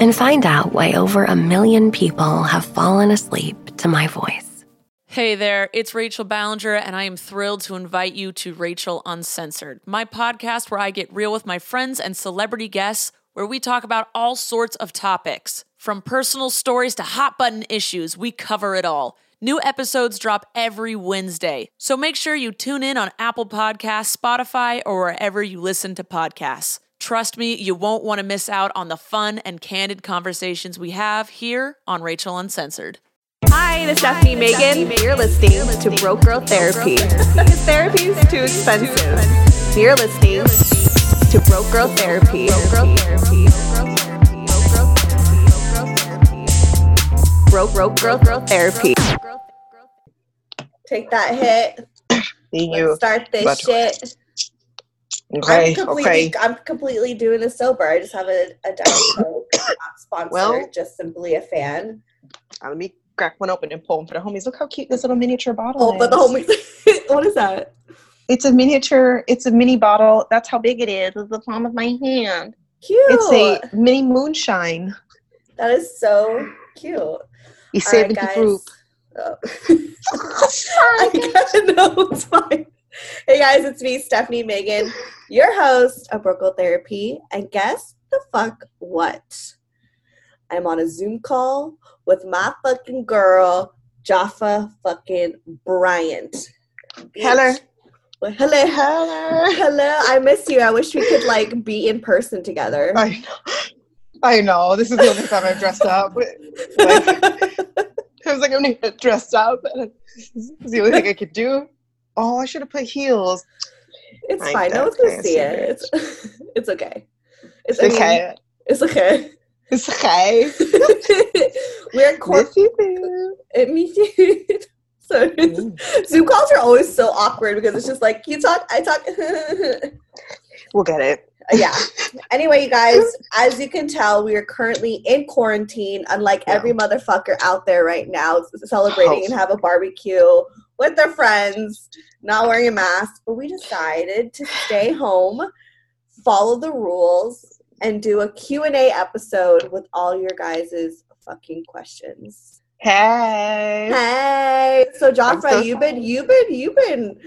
and find out why over a million people have fallen asleep to my voice. Hey there, it's Rachel Ballinger, and I am thrilled to invite you to Rachel Uncensored, my podcast where I get real with my friends and celebrity guests, where we talk about all sorts of topics. From personal stories to hot button issues, we cover it all. New episodes drop every Wednesday, so make sure you tune in on Apple Podcasts, Spotify, or wherever you listen to podcasts. Trust me, you won't want to miss out on the fun and candid conversations we have here on Rachel Uncensored. Hi, this is Stephanie Megan. You're listening to Broke Girl Therapy. Because therapy is too expensive. You're listening to Broke Girl Therapy. Broke Girl Therapy. Broke Girl Girl Therapy. Take that hit. See you. Let's start this But- shit. Okay, I'm completely, okay. I'm completely doing this sober. I just have a, a Diet Coke. Not sponsored, Well- just simply a fan. Uh, let me crack one open and pull them for the homies. Look how cute this little miniature bottle Oh, is. but the homies. what is that? It's a miniature. It's a mini bottle. That's how big it is. It's the palm of my hand. Cute. It's a mini moonshine. that is so cute. You saved right, the group. Oh. I gotta know it's fine. Hey guys, it's me, Stephanie Megan, your host of Broke Girl Therapy, and guess the fuck what? I'm on a Zoom call with my fucking girl, Jaffa fucking Bryant. Hello. Well, hello, Hello. hello. I miss you. I wish we could like be in person together. I know. I know. This is the only time I've dressed up. Like, I was like, I'm gonna get dressed up. This is the only thing I could do. Oh, I should have put heels. it's I fine. No one's gonna see it. It's, it's okay. It's It's okay. It's okay. It's okay. We're in court. Yes, you. It me too. So Mm. Zoom calls are always so awkward because it's just like you talk, I talk. We'll get it. yeah. Anyway, you guys, as you can tell, we are currently in quarantine, unlike Yeah. every motherfucker out there right now celebrating Oh. and have a barbecue with their friends, not wearing a mask. But we decided to stay home, follow the rules, and do a Q&A episode with all your guys' fucking questions. Hey. Hey, so Joffrey, so you've been you've been you've been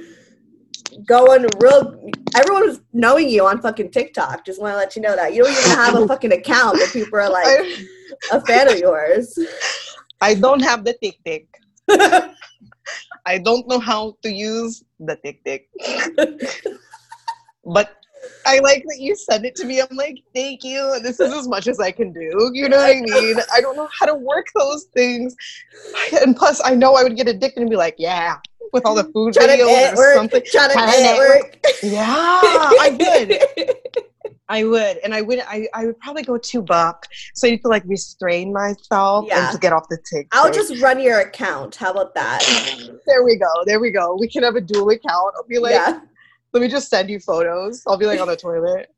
going real. Everyone was knowing you on fucking TikTok. Just want to let you know that you don't even have a fucking account, but people are like a fan of yours. I don't have the tick tick. I don't know how to use the tick tick. but I like that you sent it to me. I'm like, thank you. This is as much as I can do. You know what I mean? I don't know how to work those things. And plus, I know I would get addicted and be like, yeah, with all the food Trying to videos or network, something. trying to to network. Yeah, I would. I would, and I would. I, I would probably go two buck. So I need to like restrain myself Yeah. and to get off the tick. I'll just run your account. How about that? There we go. There we go. We can have a dual account. I'll be like, yeah, let me just send you photos. I'll be like on the toilet.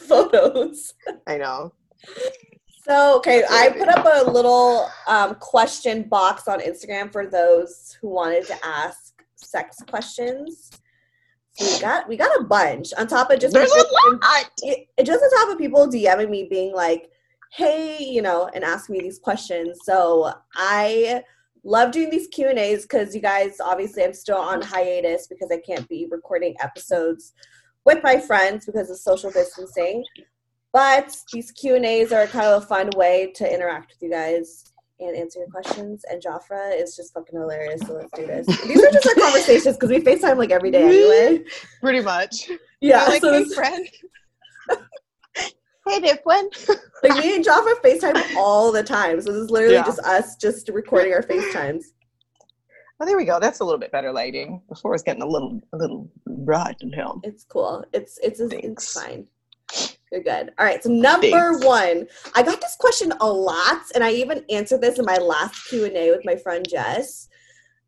photos. I know. So, okay, I put up a little um, question box on Instagram for those who wanted to ask sex questions. We got we got a bunch on top of just There's a lot. just on top of people DMing me being like, "Hey, you know," and asking me these questions. So I love doing these Q and A's because you guys obviously I'm still on hiatus because I can't be recording episodes with my friends because of social distancing. But these Q and A's are kind of a fun way to interact with you guys and answer your questions. And Jafra is just fucking hilarious. So let's do this. These are just our conversations because we FaceTime like every day anyway. Pretty much. Yeah. Like, so hey, this- friend. hey, there, friend. like me and Jaffa FaceTime all the time. So this is literally Yeah. just us just recording our FaceTimes. Oh, there we go. That's a little bit better lighting. Before it's getting a little, a little bright and hell. It's cool. It's it's it's, Thanks. fine. You're good. All right. So number Thanks. one, I got this question a lot, and I even answered this in my last Q and A with my friend Jess.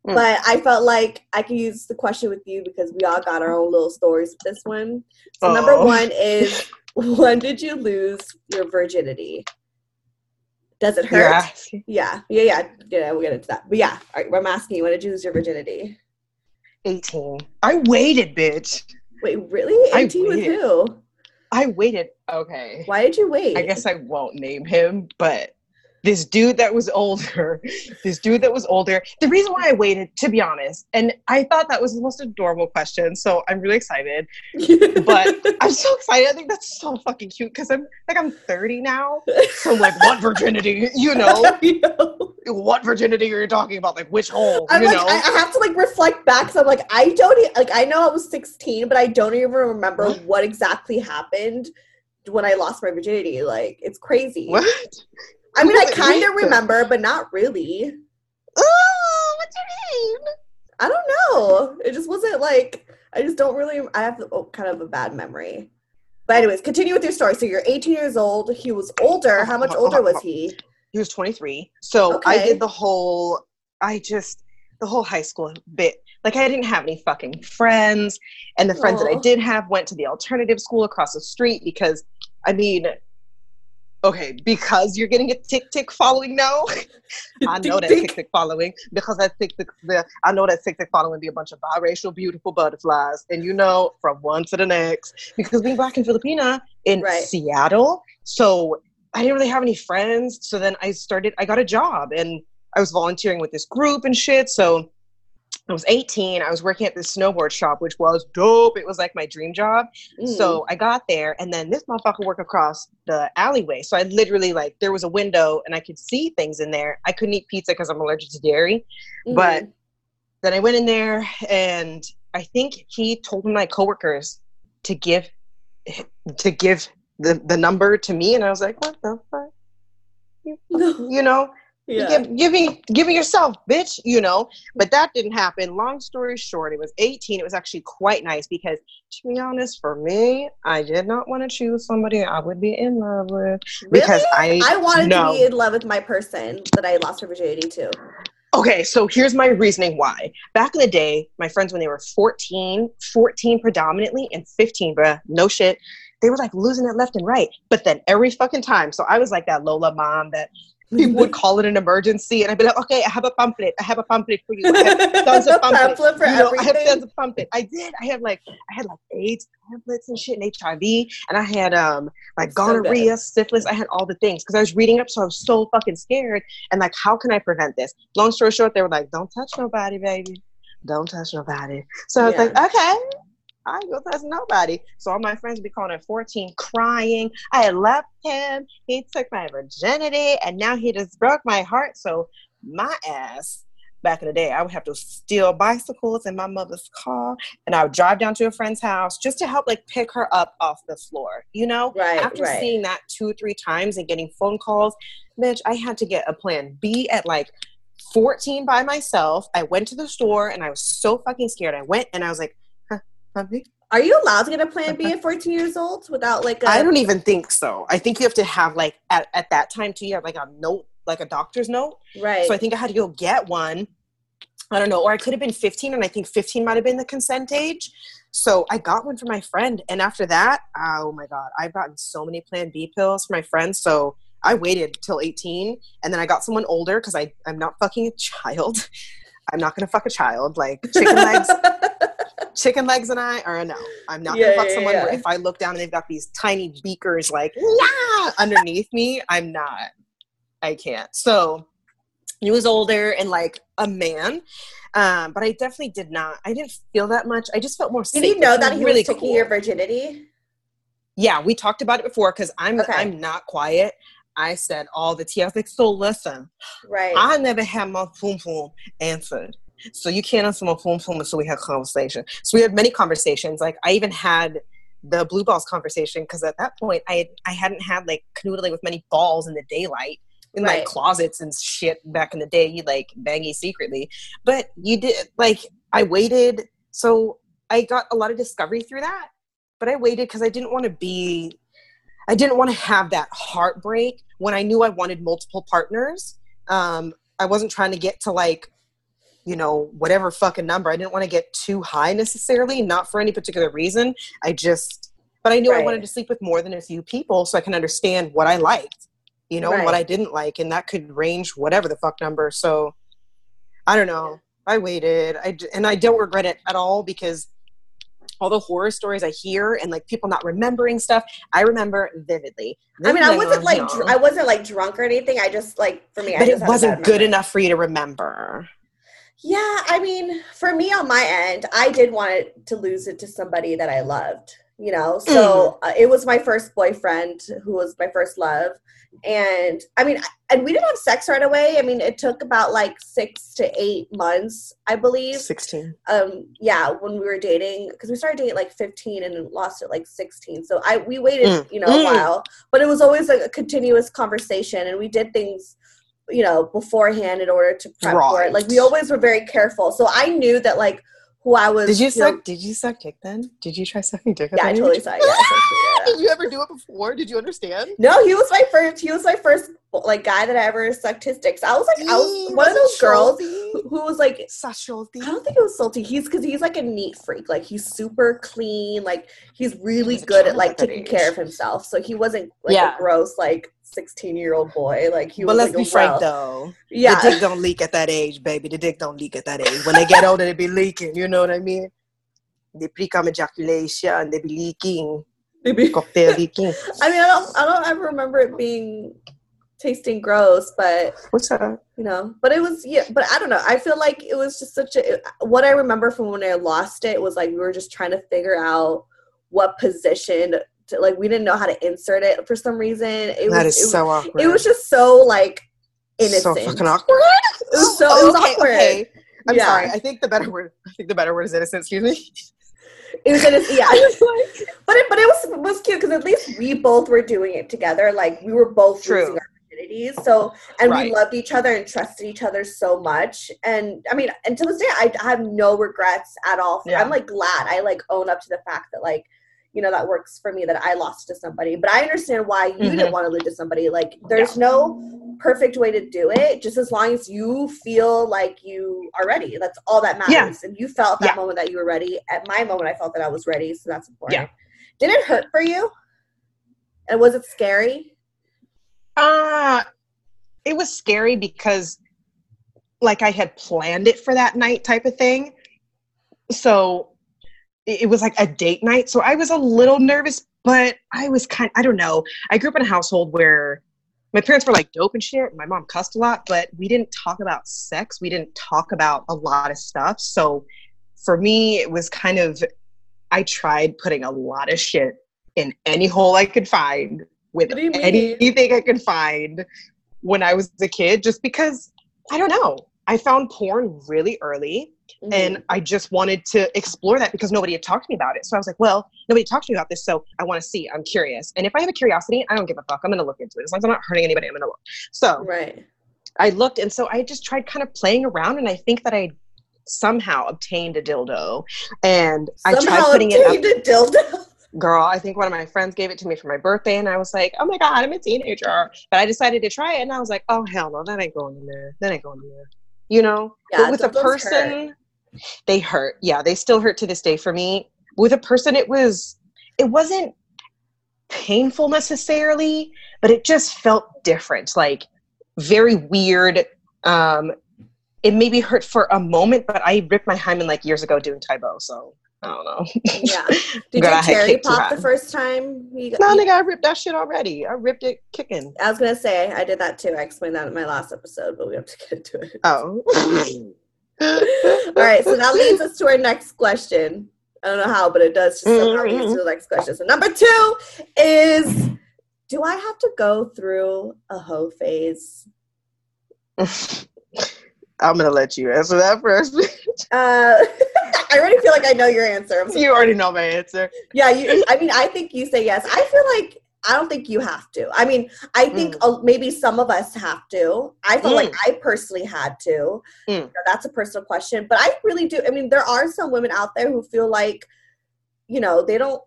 Mm. But I felt like I could use the question with you because we all got our own little stories with this one. So number Oh. one is, when did you lose your virginity? Does it hurt? asking. Yeah, yeah, yeah, yeah. We'll get into that. But yeah, all right, I'm asking you, when did you lose your virginity? 18. I waited, bitch. Wait, really? I 18 with who? I waited. Okay. Why did you wait? I guess I won't name him, but this dude that was older, this dude that was older. The reason why I waited, to be honest, and I thought that was the most adorable question, so I'm really excited. But I'm so excited. I think that's so fucking cute because I'm like I'm 30 now. So like, what virginity? You know, know. what virginity are you talking about? Like which hole? I'm you like, know? I, have to like reflect back. So I'm like, I don't e- like. I know I was 16, but I don't even remember What? what exactly happened when I lost my virginity. Like, it's crazy. what? I mean, I kind of remember, but not really. Oh, what's your name? I don't know. It just wasn't like I just don't really. I have oh, kind of a bad memory. But anyways, continue with your story. So you're 18 years old. He was older. How much older was he? He was 23. So I did the whole, I just, the whole high school bit. Like I didn't have any fucking friends. And the friends that I did have went to the alternative school across the street because, I mean, okay, because you're getting a tick tick following now. I know that Tick, tick following because that tick tick, the, I know that tick tick following be a bunch of biracial, beautiful butterflies. And you know, from one to the next, because being black and Filipina in Right. Seattle, so I didn't really have any friends. So then I started, I got a job and I was volunteering with this group and shit. So I was 18. I was working at this snowboard shop, which was dope. It was like my dream job. Mm. So I got there, and then this motherfucker worked across the alleyway. So I literally like there was a window, and I could see things in there. I couldn't eat pizza because I'm allergic to dairy. But Mhm. then I went in there, and I think he told my coworkers to give to give the the number to me, and I was like, what the fuck, you know? Yeah. Give, give me, give me yourself, bitch. You know, but that didn't happen. Long story short, it was 18. It was actually quite nice because, to be honest, for me, I did not want to choose somebody I would be in love with because I, I wanted no. to be in love with my person that I lost her virginity to. Okay, so here's my reasoning why. Back in the day, my friends, when they were 14, 14 predominantly, and 15, bruh, no shit, they were like losing it left and right. But then every fucking time, so I was like that Lola mom that people would call it an emergency, and I'd be like, okay, I have a pamphlet. I have a pamphlet for you. I have tons of pamphlets. Pamphlet for you know, I have everything. tons of pamphlet. I did. I had like I had like AIDS pamphlets and shit and HIV, and I had um like So gonorrhea, syphilis. I had all the things because I was reading up, so I was so fucking scared. And like, how can I prevent this? Long story short, they were like, "Don't touch nobody, baby. Don't touch nobody." So I was Yeah. like, "Okay." I ain't gonna nobody. So all my friends be calling at 14 crying. I left him. He took my virginity and now he just broke my heart. So my ass back in the day, I would have to steal bicycles in my mother's car and I would drive down to a friend's house just to help like pick her up off the floor. You know? Right, After right. seeing that two, three times and getting phone calls, bitch, I had to get a plan B at like 14 by myself. I went to the store and I was so fucking scared. I went and I was like, Are you allowed to get a plan B at 14 years old without like a I don't even think so. I think you have to have like at, at that time too, you have like a note, like a doctor's note. right? So I think I had to go get one. I don't know, or I could have been 15, and I think 15 might have been the consent age. So I got one for my friend, and after that, oh my god, I've gotten so many Plan B pills for my friends. So I waited till 18, and then I got someone older because I I'm not fucking a child. I'm not gonna fuck a child. Like chicken legs, chicken legs, and I are a no. I'm not Yeah, gonna fuck yeah, someone yeah. where if I look down and they've got these tiny beakers like yeah underneath me, I'm not. I can't. So he was older and like a man. Um, but I definitely did not. I didn't feel that much. I just felt more. Did safe. you know that he really was taking cool. your virginity? Yeah, we talked about it before because I'm Okay. I'm not quiet. I said all the tea. I was like, so listen, Right. I never had my boom boom answered. So you can't answer my boom boom until we have conversation. So we had many conversations. Like I even had the blue balls conversation because at that point I had, I hadn't had like canoodling with many balls in the daylight in Right. like closets and shit back in the day. You like banging secretly, but you did like I waited. So I got a lot of discovery through that. But I waited because I didn't want to be I didn't want to have that heartbreak when I knew I wanted multiple partners. Um, I wasn't trying to get to like, you know, whatever fucking number. I didn't want to get too high necessarily, not for any particular reason. I just, but I knew I wanted to sleep with more than a few people so I can understand what I liked, you know, and what I didn't like. And that could range whatever the fuck number. So I don't know. I waited. I, and I don't regret it at all because all the horror stories I hear and like people not remembering stuff, I remember vividly. I mean, I wasn't like dr- I wasn't like drunk or anything. I just like for me, I but just it wasn't good enough for you to remember. Yeah, I mean, for me on my end, I did want it to lose it to somebody that I loved, you know. So uh, it was my first boyfriend who was my first love, and I mean, and we didn't have sex right away. I mean, it took about like six to eight months, I believe. 16. Um, yeah, when we were dating, because we started dating at like fifteen and lost it like sixteen. So I we waited, Mm. you know, a Mm. while, but it was always like a continuous conversation, and we did things you know beforehand in order to prep for it like we always were very careful so i knew that like who i was Did you know- suck? Did you suck dick then? Did you try sucking dick? yeah i totally saw it yeah. Did you ever do it before? Did you understand? no he was my first he was my first like guy that i ever sucked his dick so i was like i was one of those girls who, who was like Salty? I don't think it was salty. He's because he's like a neat freak. Like he's super clean. Like he's really good at like taking age. care of himself. So he wasn't like Yeah. a gross like sixteen year old boy. Like he But let's like be frank though. Yeah, The dick don't leak at that age, baby. The dick don't leak at that age. When they get older, they be leaking. You know what I mean? They precome ejaculation. They be leaking. maybe. Cocktail leaking. I mean, I don't, I don't ever remember it being tasting gross, but What's that? you know, but it was, yeah, but I don't know. I feel like it was just such a, what I remember from when I lost it was like we were just trying to figure out what position to, like, we didn't know how to insert it for some reason. It That was, is it, so awkward. it was just so like innocent. So fucking awkward. It was so, it was okay, awkward. okay. I'm Yeah. sorry. I think the better word. I think the better word is innocent. Excuse me. It was innocent, yeah. but it, but it was it was cute because at least we both were doing it together. Like we were both True. losing our virginities. So and Right. we loved each other and trusted each other so much. And I mean, and to this day, I have no regrets at all. Yeah. I'm like glad I like own up to the fact that like you know that works for me that I lost to somebody. But I understand why you Mhm. didn't want to lose to somebody. Like there's no perfect way to do it. Just as long as you feel like you are ready. That's all that matters. Yeah. And you felt that Yeah. moment that you were ready. At my moment, I felt that I was ready. So that's important. Yeah. Did it hurt for you? And was it scary? Uh it was scary because like I had planned it for that night type of thing. So it, was like a date night. So I was a little nervous, but I was kind I don't know. I grew up in a household where my parents were like dope and shit. My mom cussed a lot, but we didn't talk about sex. We didn't talk about a lot of stuff. So for me, it was kind of I tried putting a lot of shit in any hole I could find with What do you mean? anything I could find when I was a kid, just because I don't know. I found porn really early Mm-hmm. and I just wanted to explore that because nobody had talked to me about it. So I was like, well, nobody talked to me about this, so I want to see. I'm curious. And if I have a curiosity, I don't give a fuck. I'm going to look into it. As long as I'm not hurting anybody, I'm going to look. So right. I looked, and so I just tried kind of playing around, and I think that I somehow obtained a dildo, and I tried Somehow putting it up. a dildo. Girl, I think one of my friends gave it to me for my birthday, and I was like, "Oh my god, I'm a teenager!" But I decided to try it, and I was like, "Oh hell no, that ain't going in there. That ain't going in there." You know. Yeah, but with a person, they hurt. Yeah, they still hurt to this day for me. With a person, it was, it wasn't painful necessarily, but it just felt different, like very weird. Um, it maybe hurt for a moment, but I ripped my hymen like years ago doing Tae Bo, so I don't know. Yeah. Did Girl, you cherry pop the first time? You got, No, nigga, I ripped that shit already. I ripped it kicking. I was gonna say I did that too. I explained that in my last episode, but we have to get into it. Oh. All right, so that leads us to our next question. I don't know how, but it does just somehow lead us to the next question. So number two is do I have to go through a hoe phase? I'm gonna let you answer that first. Uh, I already feel like I know your answer. You already know my answer. yeah, you, I mean, I think you say yes. I feel like I don't think you have to. I mean, I think uh, maybe some of us have to. I feel like I personally had to. Mm. You know, that's a personal question, but I really do. I mean, there are some women out there who feel like, you know, they don't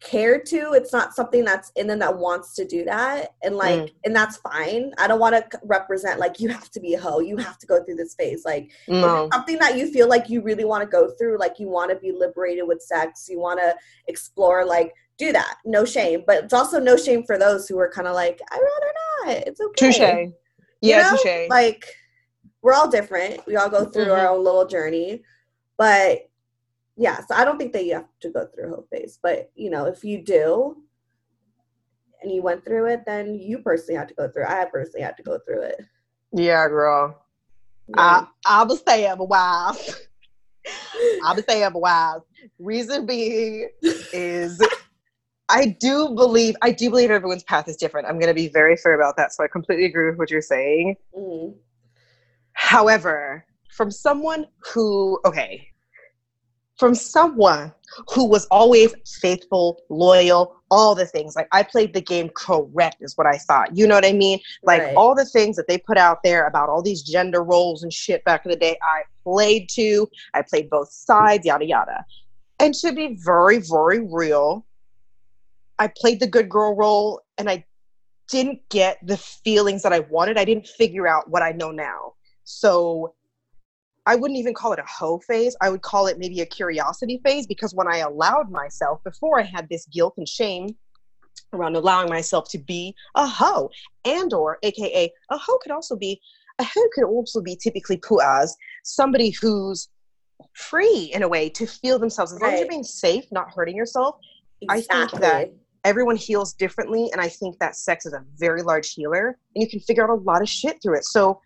care to it's not something that's in them that wants to do that and like Mm. and that's fine i don't want to represent like you have to be a hoe you have to go through this phase like No. something that you feel like you really want to go through like you want to be liberated with sex you want to explore like do that no shame but it's also no shame for those who are kind of like i'd rather not it's okay Touche. You Yeah, know? touche. like we're all different we all go through our own little journey but yeah so i don't think that you have to go through a whole phase but you know if you do and you went through it then you personally had to go through it i personally had to go through it yeah, girl. Yeah. I I was saying a while. I was saying a while. Reason being is I do believe I do believe everyone's path is different. I'm gonna be very fair about that. So I completely agree with what you're saying. Mhm. However, from someone who, okay, from someone who was always faithful, loyal, all the things. Like I played the game correct, is what I thought. You know what I mean? Like Right. all the things that they put out there about all these gender roles and shit back in the day, I played to. I played both sides, yada yada. And to be very, very real, I played the good girl role and I didn't get the feelings that I wanted. I didn't figure out what I know now. So I wouldn't even call it a hoe phase. I would call it maybe a curiosity phase because when I allowed myself, before I had this guilt and shame around allowing myself to be a hoe and or aka a hoe could also be a hoe could also be typically put as somebody who's free in a way to feel themselves. As long as you're being safe not hurting yourself I think that- everyone heals differently and i think that sex is a very large healer and you can figure out a lot of shit through it. So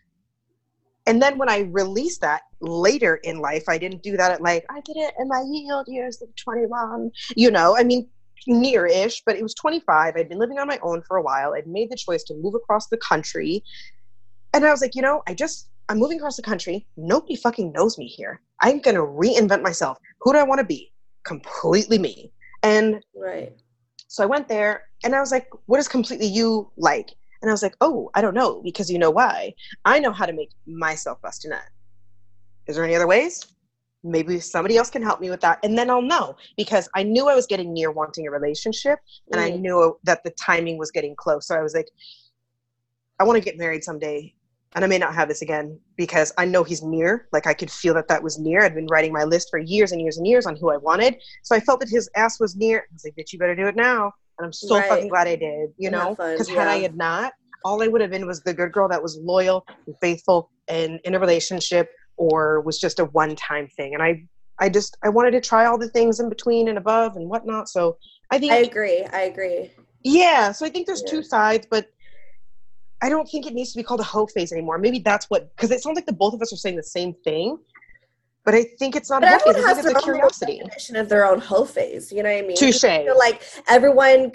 and then when i released that later in life i didn't do that at like i did it in my yield years of 21 you know i mean near-ish but it was 25 i'd been living on my own for a while. I'd made the choice to move across the country. And i was like you know i just i'm moving across the country. Nobody fucking knows me here. I'm gonna reinvent myself. Who do i want to be? Completely me. And right. so I went there and I was like, what is completely you like? And I was like, oh, I don't know because you know why? I know how to make myself bust a nut. Is there any other ways? Maybe somebody else can help me with that. And then I'll know because I knew I was getting near wanting a relationship and I Mhm. knew that the timing was getting close. So I was like, I want to get married someday. And I may not have this again because I know he's near. Like I could feel that that was near. I'd been writing my list for years and years and years on who I wanted. So I felt that his ass was near. I was like, bitch, you better do it now. And I'm so Right. fucking glad I did, you know? Because had I had not, all I would have been was the good girl that was loyal and faithful and in a relationship or was just a one time thing. And I I just I wanted to try all the things in between and above and whatnot. So I think i agree i agree yeah, so I think there's Yeah. two sides, but I don't think it needs to be called a hoe phase anymore. Maybe that's what because it sounds like the both of us are saying the same thing, but I think it's not but a hoe phase. everyone has their own curiosity. definition of their own hoe phase you know what i mean Touche. Like everyone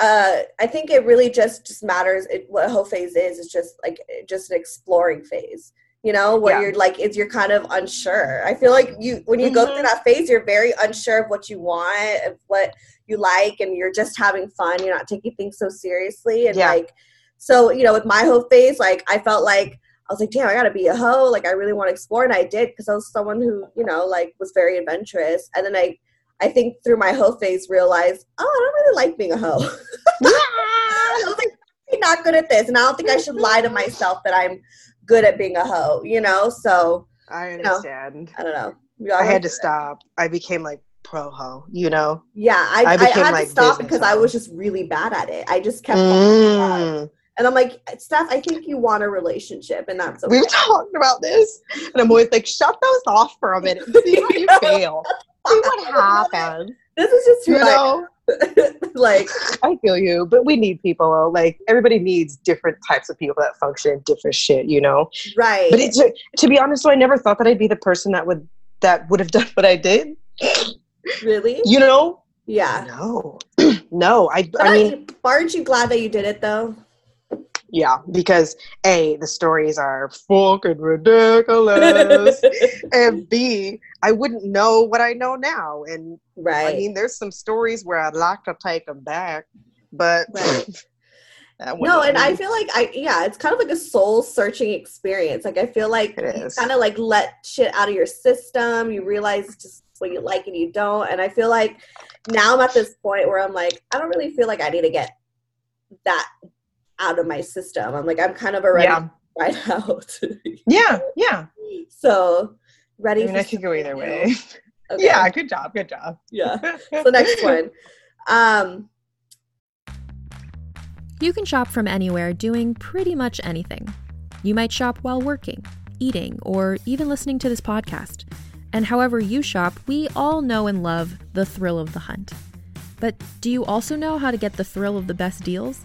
uh i think it really just just matters it, what a hoe phase is It's just like just an exploring phase you know where Yeah. you're like is you're kind of unsure i feel like you when you go Mhm. through that phase you're very unsure of what you want of what you like and you're just having fun you're not taking things so seriously and Yeah. like so you know with my hoe phase like i felt like I was like, damn, I gotta be a hoe. Like, I really want to explore, and I did because I was someone who, you know, like was very adventurous. And then I, I think through my hoe phase, realized, oh, I don't really like being a hoe. I was like, I'm not good at this, and I don't think I should lie to myself that I'm good at being a hoe. You know, so I know, understand. I don't know. I had to it. stop. I became like pro hoe, you know? Yeah, I, I I, had like, to stop because I was just really bad at it. I just kept. Mm. And I'm like, Steph, I think you want a relationship, and that's okay. We've talked about this, and I'm always like, shut those off for a minute. See how you feel. See what happens. This is just You know? like I feel you, but we need people. Like everybody needs different types of people that function in different shit, you know. right. But it's to be honest, though, I never thought that I'd be the person that would that would have done what I did. really, You know? yeah. No, no. I But I mean, aren't you glad that you did it though? Yeah, because a the stories are fucking ridiculous, and b I wouldn't know what I know now, and right. I mean, there's some stories where I'd like to take them back, but Right. no, and I feel like I yeah, it's kind of like a soul searching experience. Like I feel like you kind of like let shit out of your system. You realize just what you like and you don't. And I feel like now I'm at this point where I'm like, I don't really feel like I need to get that out of my system. I'm like, I'm kind of already Yeah. right out. Yeah, yeah. so ready. I mean, for I could go either something way. Okay. Yeah, good job, good job. Yeah. So next one. Um, You can shop from anywhere doing pretty much anything. You might shop while working, eating, or even listening to this podcast. And however you shop, we all know and love the thrill of the hunt. But do you also know how to get the thrill of the best deals?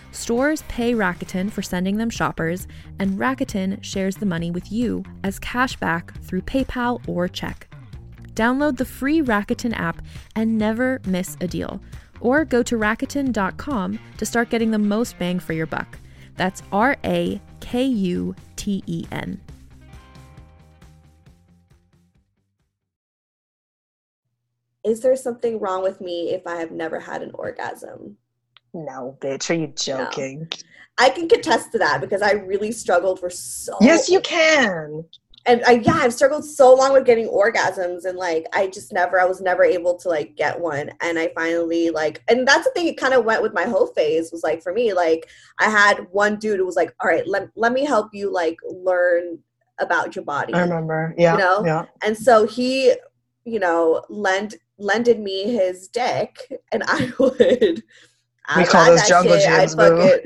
Stores pay Rakuten for sending them shoppers, and Rakuten shares the money with you as cash back through PayPal or check. Download the free Rakuten app and never miss a deal. Or go to Rakuten.com to start getting the most bang for your buck. That's R A K U T E N. is there something wrong with me if I have never had an orgasm? No, bitch, are you joking? I can contest to that because I really struggled for so Yes, you can. and I, yeah, I've struggled so long with getting orgasms, and like I just never, I was never able to like get one, and I finally like, and that's the thing. It kind of went with my whole phase was like for me, like I had one dude who was like, "All right, let let me help you like learn about your body," I remember. Yeah. You know? Yeah. and so he, you know, lend lended me his dick, and I would. We I'd call those jungle shit, gyms, boo.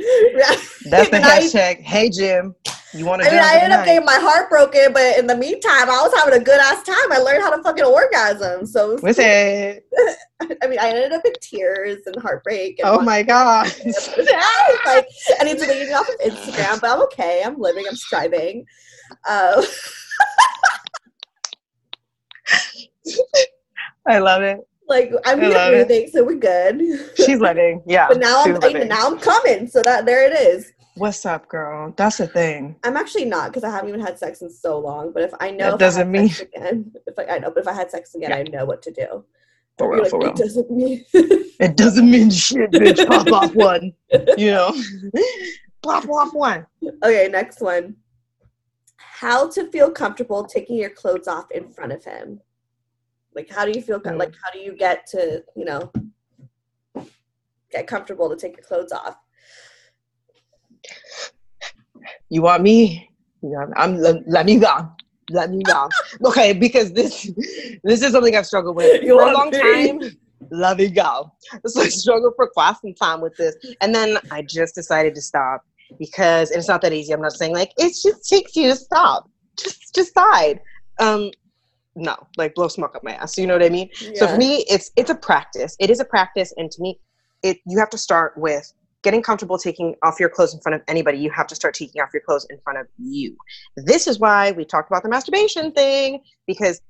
That's the I- hashtag. Hey Jim, you want to I do mean, I ended up getting my heart broken, but in the meantime, I was having a good ass time. I learned how to fucking orgasm. So, it with it. I mean, I ended up in tears and heartbreak. And Oh my god. I like, I need to leave me off of Instagram, but I'm okay. I'm living. I'm striving. Uh, I love it. Like I'm here love it. so we're good. She's living. Yeah. but now I'm living. now I'm coming. So that there it is. What's up, girl? That's the thing. I'm actually not because I haven't even had sex in so long. But if I know That doesn't mean- again, if I, I know, but if I had sex again, Yeah. I know what to do. For real, like, for real. It doesn't mean. It doesn't mean shit, bitch. Pop off one. You know? Pop off one. Okay, next one. How to feel comfortable taking your clothes off in front of him? Like, how do you feel? Like, how do you get to, you know, get comfortable to take your clothes off? You want me? Want- I'm let, let me go. Let me go. Okay, because this this is something I've struggled with You for a long me? time. Let me go. So I struggled for quite some time with this, and then I just decided to stop because it's not that easy. I'm not saying like it just takes you to stop. Just decide. Um, no, like blow smoke up my ass. You know what I mean? So for me, it's it's a practice. It is a practice, and to me, it you have to start with getting comfortable taking off your clothes in front of anybody. You have to start taking off your clothes in front of you. This is why we talked about the masturbation thing because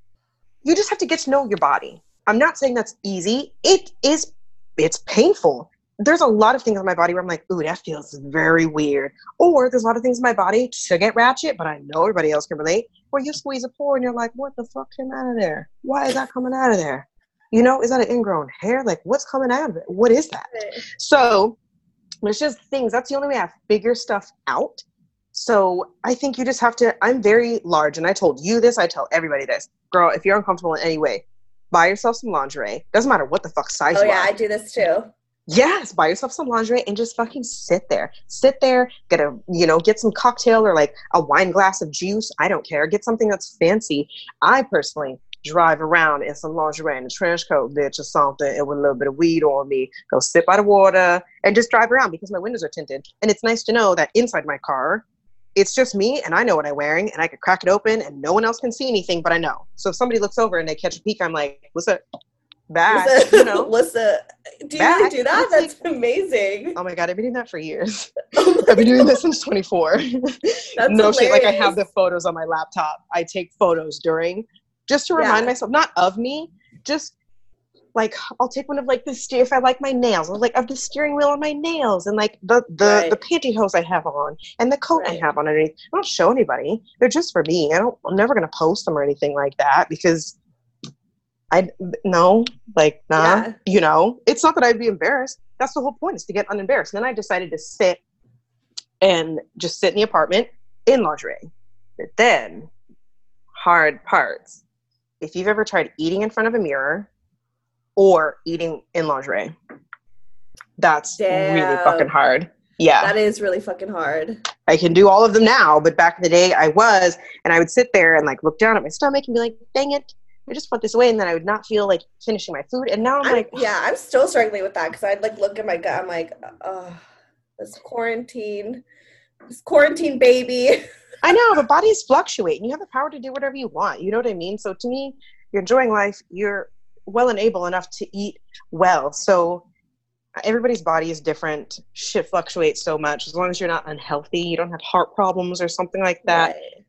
you just have to get to know your body. I'm not saying that's easy. It is. It's painful. There's a lot of things on my body where I'm like, ooh, that feels very weird. Or there's a lot of things in my body to get ratchet, but I know everybody else can relate. Where you squeeze a pore and you're like, what the fuck came out of there? Why is that coming out of there? You know, is that an ingrown hair? Like, what's coming out of it? What is that? So there's just things. That's the only way I figure stuff out. So I think you just have to. I'm very large, and I told you this. I tell everybody this, girl. If you're uncomfortable in any way, buy yourself some lingerie. Doesn't matter what the fuck size Oh yeah, are. I do this too. Yes, buy yourself some lingerie and just fucking sit there. Sit there, get a you know, get some cocktail or like a wine glass of juice. I don't care. Get something that's fancy. I personally drive around in some lingerie and a trench coat, bitch, or something, and with a little bit of weed on me. Go sit by the water and just drive around because my windows are tinted. And it's nice to know that inside my car, it's just me and I know what I'm wearing and I could crack it open and no one else can see anything, but I know. So if somebody looks over and they catch a peek, I'm like, what's up? Bye. Listen, You know. Lisa do you Back. do that? That's amazing. Oh my god, I've been doing that for years. I've been doing this since 24. That's no shit, like I have the photos on my laptop. I take photos during just to Yeah. remind myself, not of me, just like I'll take one of like the steer if I like my nails, or like of the steering wheel on my nails, and like the the Right. the pantyhose I have on, and the coat I have on underneath. I don't show anybody. They're just for me. I don't. I'm never gonna post them or anything like that because I no like nah. Yeah. You know, it's not that I'd be embarrassed. That's the whole point is to get unembarrassed. And then I decided to sit and just sit in the apartment in lingerie. But then, hard parts. If you've ever tried eating in front of a mirror or eating in lingerie, that's really fucking hard. Yeah. That is really fucking hard. I can do all of them now, but back in the day I was, and I would sit there and like look down at my stomach and be like, dang it, I just want this away, and then I would not feel like finishing my food. And now I'm I'm, like, yeah, I'm still struggling with that because I'd like look at my gut. I'm like, oh, this quarantine, this quarantine baby. I know, but bodies fluctuate, and you have the power to do whatever you want. You know what I mean? So to me, you're enjoying life. You're well and able enough to eat well. So everybody's body is different. Shit fluctuates so much. As long as you're not unhealthy, you don't have heart problems or something like that. Right.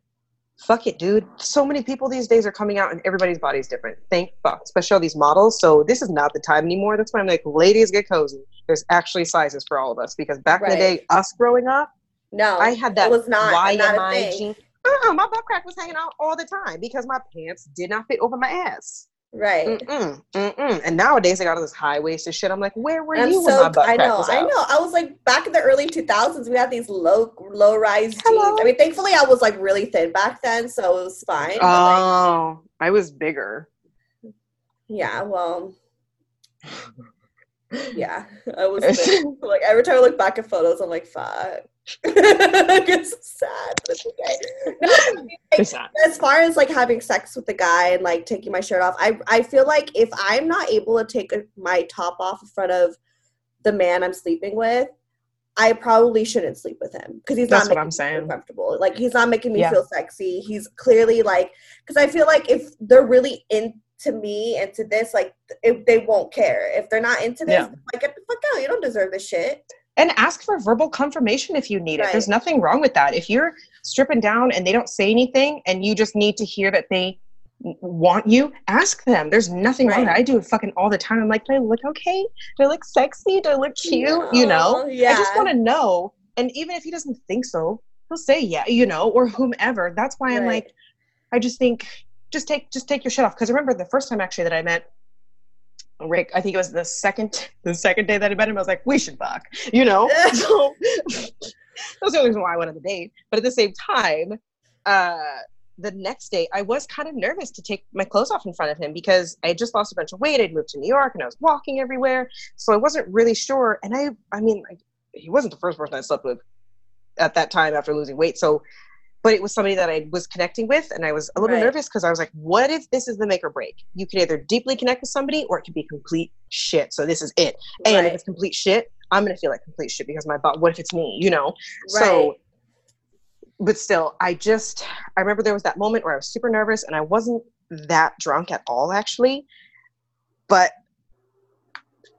Fuck it, dude. So many people these days are coming out, and everybody's body is different. Thank fuck, especially all these models. So this is not the time anymore. That's why I'm like, ladies, get cozy. There's actually sizes for all of us because back in the day, us growing up. No, I had that It was not, not a YMI thing. jean. Uh-uh, my butt crack was hanging out all the time because my pants did not fit over my ass. Right. Mm-mm, mm-mm. And nowadays they got all this high waisted shit. I'm like, where were I'm you when so my butt I know I know I was like back in the early 2000s we had these low low rise jeans. I mean thankfully I was like really thin back then so it was fine. but, like, Oh, I was bigger. yeah, well, yeah, I was like every time I look back at photos I'm like fuck. it's sad, it's okay. No, I mean, like, It's not. as far as like having sex with the guy and like taking my shirt off, I I feel like if I'm not able to take a, my top off in front of the man I'm sleeping with, I probably shouldn't sleep with him because he's That's not making I'm me feel saying. comfortable. Like he's not making me Yeah. feel sexy. He's clearly like because I feel like if they're really into me into this, like if they won't care. If they're not into this, Yeah. like get the fuck out. You don't deserve this shit. And ask for verbal confirmation if you need it. There's nothing wrong with that. If you're stripping down and they don't say anything and you just need to hear that they want you, ask them. There's nothing wrong with Right. that. I do it fucking all the time. I'm like, do I look okay? Do I look sexy? Do I look cute? You know? Yeah. I just want to know. And even if he doesn't think so, he'll say yeah, you know, or whomever. That's why I'm like, I just think just take just take your shit off. Because remember the first time actually that I met Rick, I think it was the second the second day that I met him, I was like, we should fuck. You know? so that's the only reason why I went on the date. But at the same time, uh the next day I was kind of nervous to take my clothes off in front of him because I had just lost a bunch of weight. I'd moved to New York and I was walking everywhere. So I wasn't really sure. And I I mean like he wasn't the first person I slept with at that time after losing weight. So but it was somebody that I was connecting with, and I was a little Right. nervous because I was like, "What if this is the make or break? You could either deeply connect with somebody, or it could be complete shit. So this is it. And if it's complete shit, I'm gonna feel like complete shit because my butt. What if it's me? You know? Right. So, but still, I just I remember there was that moment where I was super nervous, and I wasn't that drunk at all, actually. But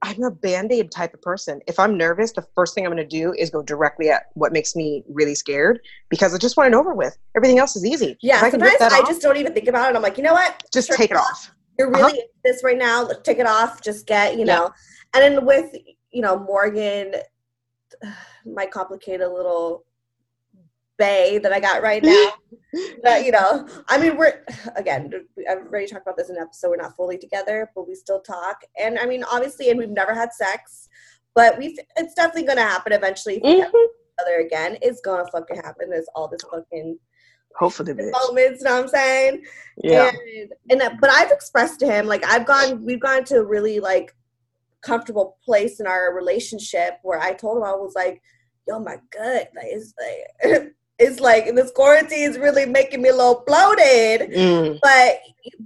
I'm a band aid type of person. If I'm nervous, the first thing I'm going to do is go directly at what makes me really scared because I just want it over with. Everything else is easy. Yeah, I sometimes I off, just don't even think about it. I'm like, you know what? just take it off. You're Uh-huh. really into this right now. Take it off. Just get, you Yeah. know. And then with, you know, Morgan, my complicated little bay that I got right now. that, you know, I mean, we're, again, I've already talked about this in an episode. We're not fully together, but we still talk. And I mean, obviously, and we've never had sex, but we've, it's definitely going to happen eventually. If we get Mhm. together again, it's going to fucking happen. There's all this fucking Hopefully, bitch. moments, you know what I'm saying? Yeah. And, and but I've expressed to him like I've gone we've gone to really like comfortable place in our relationship where I told him I was like, yo, my gut, like it's like it's like this quarantine is really making me a little bloated. Mm. But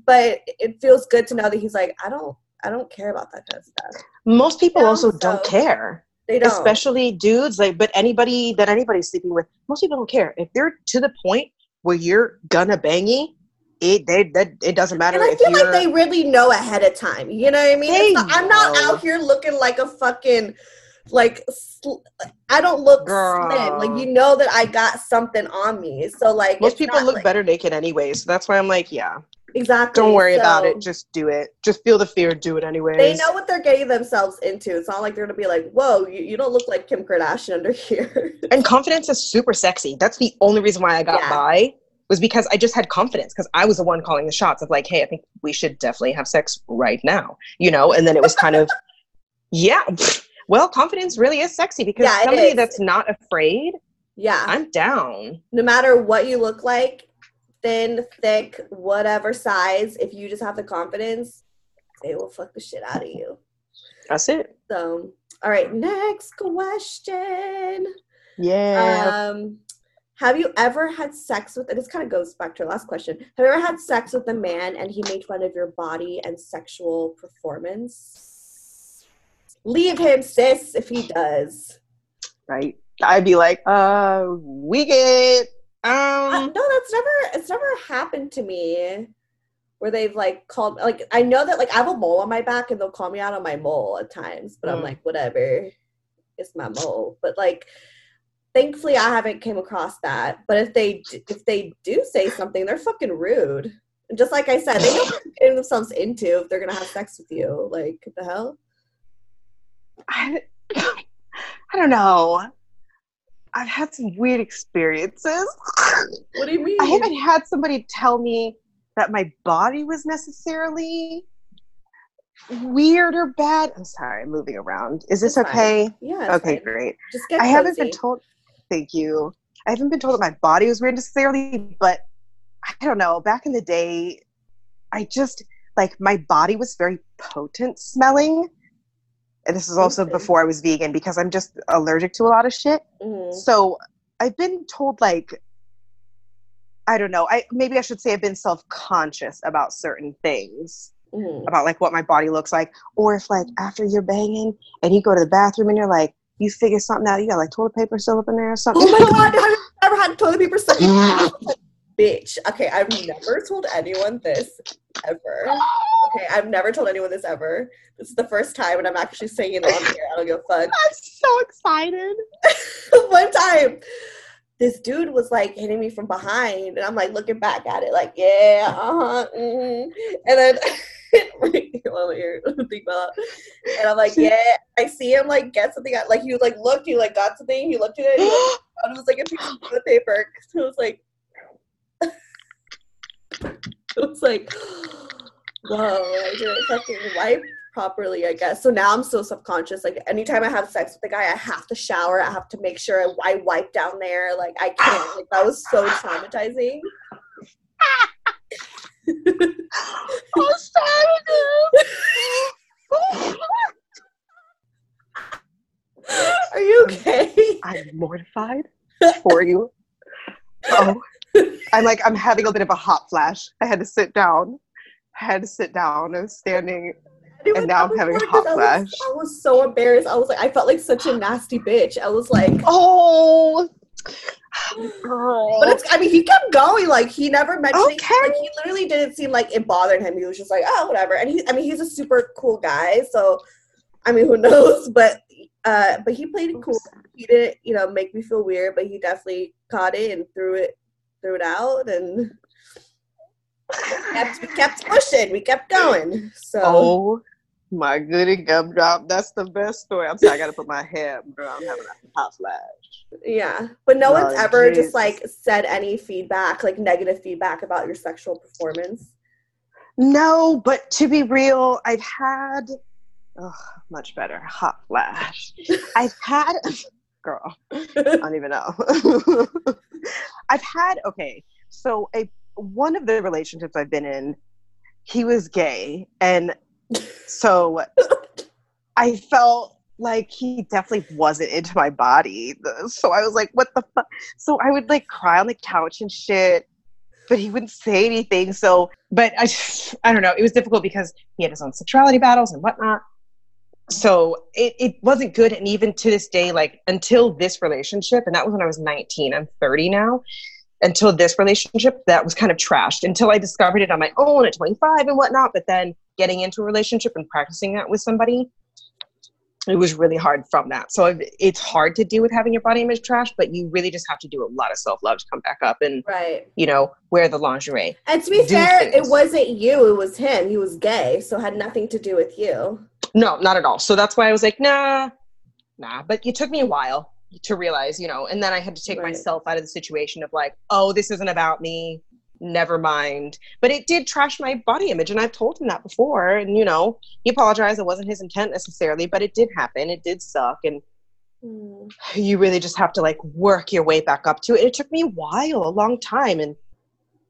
but it feels good to know that he's like, I don't I don't care about that kind of stuff. Most people Yeah, also don't care. They don't. especially dudes like but anybody that anybody's sleeping with most people don't care if they're to the point where you're gonna bangy it they that it doesn't matter and I feel like they really know ahead of time. You know what I mean? Not, I'm not out here looking like a fucking like sl- I don't look Girl. slim. Like you know that I got something on me. So like most people look like- better naked anyway so that's why i'm like yeah Exactly. Don't worry about it. Just do it. Just feel the fear. Do it anyway. They know what they're getting themselves into. It's not like they're gonna be like, "Whoa, you, you don't look like Kim Kardashian under here." And confidence is super sexy. That's the only reason why I got Yeah. by was because I just had confidence because I was the one calling the shots of like, hey, I think we should definitely have sex right now, you know. And then it was kind of, yeah. Well, confidence really is sexy because Yeah, somebody that's not afraid, yeah. I'm down. no matter what you look like, thin, thick, whatever size, if you just have the confidence, they will fuck the shit out of you. That's it. So, all right, next question. Yeah. Um, have you ever had sex with? And this kind of goes back to our last question. Have you ever had sex with a man and he made fun of your body and sexual performance? Leave him, sis, if he does. right. I'd be like, uh, we get Uh, um no, that's never. It's never happened to me. Where they've like called like I know that like I have a mole on my back and they'll call me out on my mole at times, but I'm Mm. like whatever, it's my mole. But like, thankfully I haven't came across that. But if they if they do say something, they're fucking rude. And just like I said, they know what they're themselves into if they're gonna have sex with you. Like what the hell? I, I don't know. I've had some weird experiences. What do you mean? I haven't had somebody tell me that my body was necessarily weird or bad. I'm sorry, I'm moving around. Is this okay? Yeah. Okay, great. Just get I haven't been told. Thank you. I haven't been told that my body was weird necessarily, but I don't know. Back in the day, I just like my body was very potent smelling. And this is also Okay. before I was vegan because I'm just allergic to a lot of shit. Mhm. So I've been told like I don't know. I maybe I should say I've been self-conscious about certain things Mhm. about like what my body looks like, or if like after you're banging and you go to the bathroom and you're like you figure something out, you got like toilet paper still up in there or something. Oh my god, I've you ever had toilet paper stuck in your? Bitch. Okay, I've never told anyone this ever. Okay, I've never told anyone this ever. This is the first time and I'm actually saying it on here. I don't give a fuck. I'm so excited. One time, this dude was like hitting me from behind, and I'm like looking back at it, like, yeah, uh huh. hmm And then, well, here, think about it. And I'm like, yeah, I see him like get something out. Like, he like looked, he like got something, he looked at it, and it was like a piece of paper. It was like, it was like, whoa, I didn't fucking wipe properly, I guess. So now I'm so subconscious. Like anytime I have sex with a guy, I have to shower. I have to make sure I, I wipe down there. Like I can't. Like that was so traumatizing. I'm sorry. Are you okay? I'm mortified for you. Oh, I'm like I'm having a bit of a hot flash. I had to sit down. I had to sit down. I was standing. Was- now I'm having a hot hot 'cause I flash. I was so embarrassed. I was like, I felt like such a nasty bitch. I was like, Oh, girl. but it's. I mean, he kept going. Like he never mentioned. it. Okay. Like he literally didn't seem like it bothered him. He was just like, oh, whatever. And he, I mean, he's a super cool guy. So, I mean, who knows? But, uh, but he played it cool. He didn't, you know, make me feel weird. But he definitely caught it and threw it, threw it out, and kept, we kept pushing. We kept going. So. Oh my goody gumdrop. That's the best story. I'm sorry, I gotta put my hair up, bro. I'm having a hot flash. Yeah, but no one's Oh, ever Jesus. just like said any feedback, like negative feedback about your sexual performance. No, but to be real, I've had oh, much better hot flash. I've had girl. I don't even know. I've had okay. So a one of the relationships I've been in, he was gay, and so I felt like he definitely wasn't into my body. So I was like, "What the fuck?" So I would like cry on the couch and shit, but he wouldn't say anything. So, but I, just, I don't know. It was difficult because he had his own sexuality battles and whatnot so it, it wasn't good and even to this day like until this relationship and that was when i was 19 i'm 30 now until this relationship that was kind of trashed until i discovered it on my own at 25 and whatnot but then getting into a relationship and practicing that with somebody it was really hard from that. So it- it's hard to deal with having your body image trash, but you really just have to do a lot of self love to come back up and Right. you know wear the lingerie. And to be fair, it wasn't you, it was him. He was gay, so had nothing to do with you. No, not at all. So that's why I was like, nah, nah. But it took me a while to realize, you know, and then I had to take Right. myself out of the situation of like, oh, this isn't about me. Never mind. But it did trash my body image. And I've told him that before. And, you know, he apologized. It wasn't his intent necessarily, but it did happen. It did suck. And Hmm. you really just have to like work your way back up to it. It took me a while, a long time. And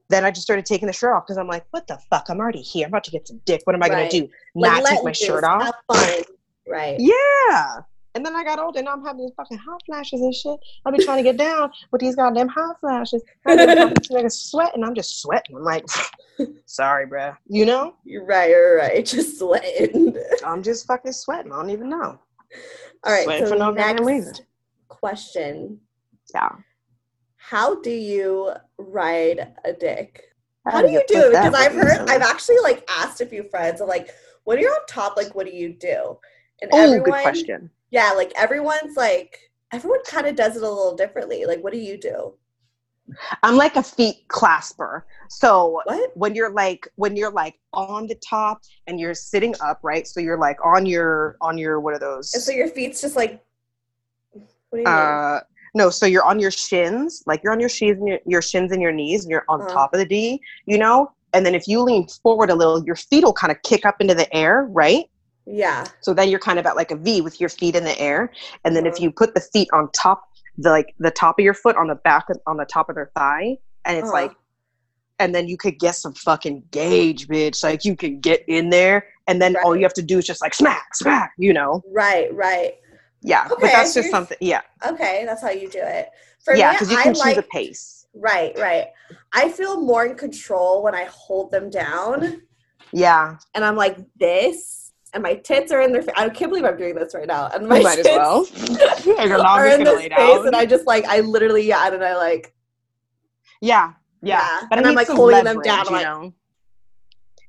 then I just started taking the shirt off because I'm like, what the fuck? I'm already here. I'm about to get some dick. What am I Right. going to do? Like, Not let take my shirt off? Right. Yeah. And then I got older and I'm having these fucking hot flashes and shit. I'll be trying to get down with these goddamn hot flashes. And then this nigga sweating. I'm just sweating. I'm like, sorry, bruh. You know? You're right, you're right. Just sweating. I'm just fucking sweating. I don't even know. All right. Sweating so for no next reason. question. Yeah. How do you ride a dick? How How do you do it? Because I've heard? I've actually like asked a few friends, I'm like, when you're on top, like, what do you do? And Oh, everyone, good question. Yeah, like everyone's like, everyone kind of does it a little differently. Like, what do you do? I'm like a feet clasper. So What? when you're like when you're like on the top and you're sitting up, right? So you're like on your on your what are those? And so your feet's just like, what do you mean? uh no so you're on your shins like you're on your shins and your, your shins and your knees and you're on Uh-huh. top of the d you know and then if you lean forward a little your feet will kind of kick up into the air right yeah. so then you're kind of at like a v with your feet in the air and then if Uh-huh. you put the feet on top the like the top of your foot on the back of, on the top of their thigh and it's Uh-huh. like and then you could get some fucking gauge bitch like you can get in there and then all you have to do is just like smack smack you know Right, right. yeah Okay. but that's just something yeah Okay, that's how you do it. For yeah me, because you I can like, choose a pace Right, right. I feel more in control when I hold them down yeah and I'm like this, and my tits are in their face. I can't believe I'm doing this right now. And my You might as tits well. Are in gonna this lay space, down. and I just like, I literally, yeah, and I like, yeah, yeah. Yeah, But and I I'm, like, some holding them down, You like- know?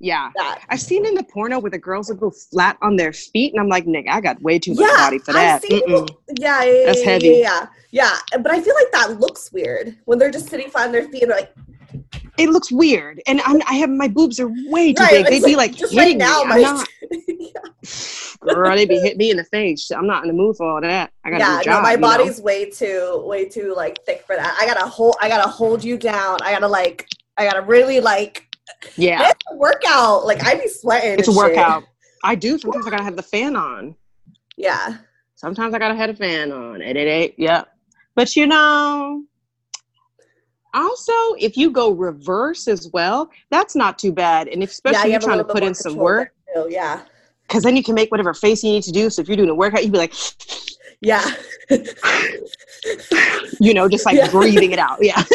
Yeah. that. I've seen in the porno where the girls will go flat on their feet, and I'm like, nigga, I got way too much Yeah, body for that. seen. Yeah, yeah, That's heavy. Yeah, yeah, yeah. But I feel like that looks weird when they're just sitting flat on their feet and they're like, It looks weird, and I'm, I have my boobs are way too right, big. They'd be like hitting right now, me. my I'm not, girl, they'd be hitting me in the face. I'm not in the mood for all that. I got yeah no, my you know? body's way too, way too like thick for that. I gotta hold, I gotta hold you down. I gotta like, I gotta really like Yeah, it's a workout. Like I be sweating. it's a and shit. workout. I do. Sometimes I gotta have the fan on. Yeah. Sometimes I gotta have a fan on. And it ain't, yeah. But you know, also if you go reverse as well, that's not too bad. And if, yeah, especially you you're trying to put in some work, too, Yeah. because then you can make whatever face you need to do. So if you're doing a workout, you'd be like, Yeah. you know, just like Yeah. breathing it out. Yeah.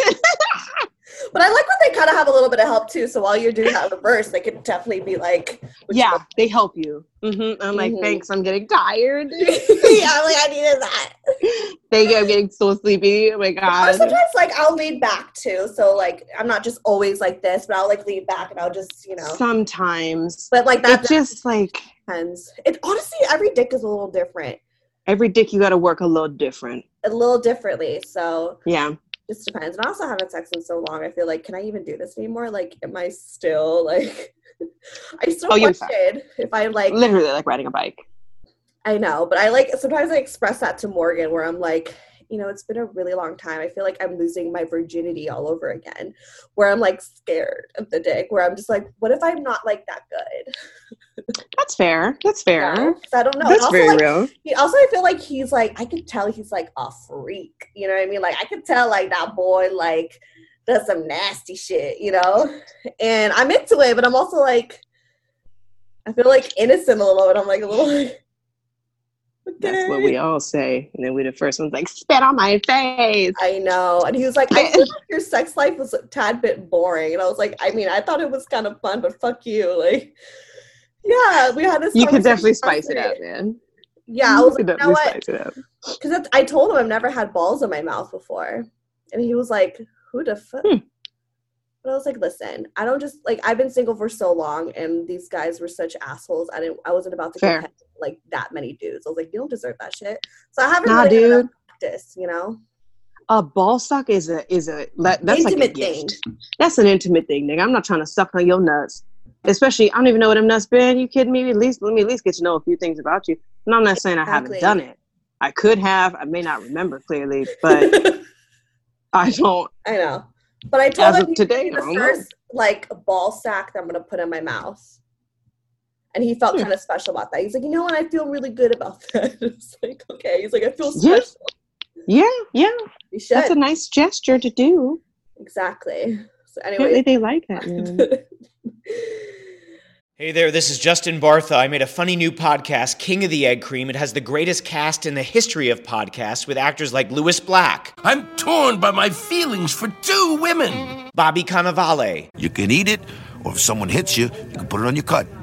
but I like when they kind of have a little bit of help too. So while you're doing that reverse, they could definitely be like, yeah, they help you. hmm I'm like, Mhm. thanks, I'm getting tired. yeah, I'm like, I needed that. Thank you, I'm getting so sleepy. Oh my Or god. sometimes like I'll lean back too. So like I'm not just always like this, but I'll like lean back and I'll just, you know. Sometimes But like that just like depends. It honestly every dick is a little different. every dick you got to work a little different. A little differently. So Yeah. Just depends. And I also haven't sex in so long. I feel like, can I even do this anymore? Like, am I still like I still Oh, question if I like Literally like riding a bike. I know, but I like sometimes I express that to Morgan where I'm like, you know, it's been a really long time. I feel like I'm losing my virginity all over again. Where I'm like scared of the dick. Where I'm just like, what if I'm not like that good? That's fair. That's fair. 'Cause I don't know. That's also, very like, real. he also I feel like he's like I could tell he's like a freak. You know what I mean? Like I could tell like that boy like does some nasty shit, you know? And I'm into it, but I'm also like I feel like innocent a little bit. I'm like a little like That's what we all say. And then we the first one's like, spit on my face. I know. And he was like, I feel like your sex life was a tad bit boring. And I was like, I mean, I thought it was kind of fun, but fuck you. Like, yeah, we had this. You could definitely spice it up, man. Yeah, I was You like, you know what? spice it up. Because I told him I've never had balls in my mouth before. And he was like, who the fuck? Hmm. But I was like, listen, I don't just like I've been single for so long and these guys were such assholes. I didn't I wasn't about to Fair. get like that many dudes. I was like, you don't deserve that shit. So I haven't Nah, really dude. practice, you know, A ball suck is a is a that, that's intimate like a thing. gift. That's an intimate thing, nigga. I'm not trying to suck on your nuts. Especially, I don't even know what them nuts been. You kidding me? At least let me at least get to know a few things about you. And I'm not saying I haven't done it. I could have. I may not remember clearly, but I don't. I know, but I told him today, the I know. first like a ball sack that I'm gonna put in my mouth. And he felt Hmm. kind of special about that. He's like, you know what? I feel really good about that. It's like, okay. He's like, I feel Yeah. special. Yeah, yeah. You should. That's a nice gesture to do. exactly. So Apparently, anyway, they like that. Hey there, this is Justin Bartha. I made a funny new podcast, King of the Egg Cream. It has the greatest cast in the history of podcasts with actors like Lewis Black, I'm torn by my feelings for two women. Bobby Cannavale, You can eat it, or if someone hits you, you can put it on your cut.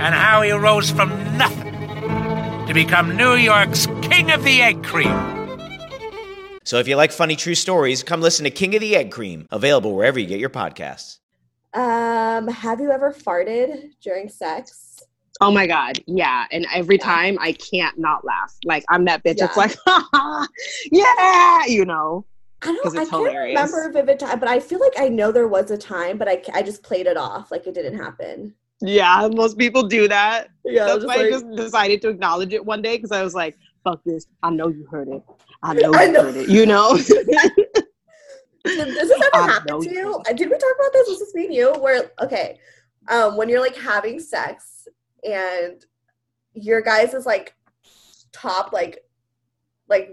and how he rose from nothing to become New York's King of the Egg Cream. So if you like funny true stories, come listen to King of the Egg Cream, available wherever you get your podcasts. um, have you ever farted during sex? Oh my god, yeah. And every time I can't not laugh. Like I'm that bitch. It's like, yeah, you know. I don't. 'Cause I it's can't hilarious. remember a vivid time, but I feel like I know there was a time, but I I just played it off like it didn't happen. Yeah, most people do that. Yeah, That's why I just decided to acknowledge it one day because I was like, fuck this. I know you heard it. I know you I know. heard it. You know? Does this ever I happen to you you? Did we talk about this? Was this me and you? Where okay, um, when you're like having sex and your guys is like top like like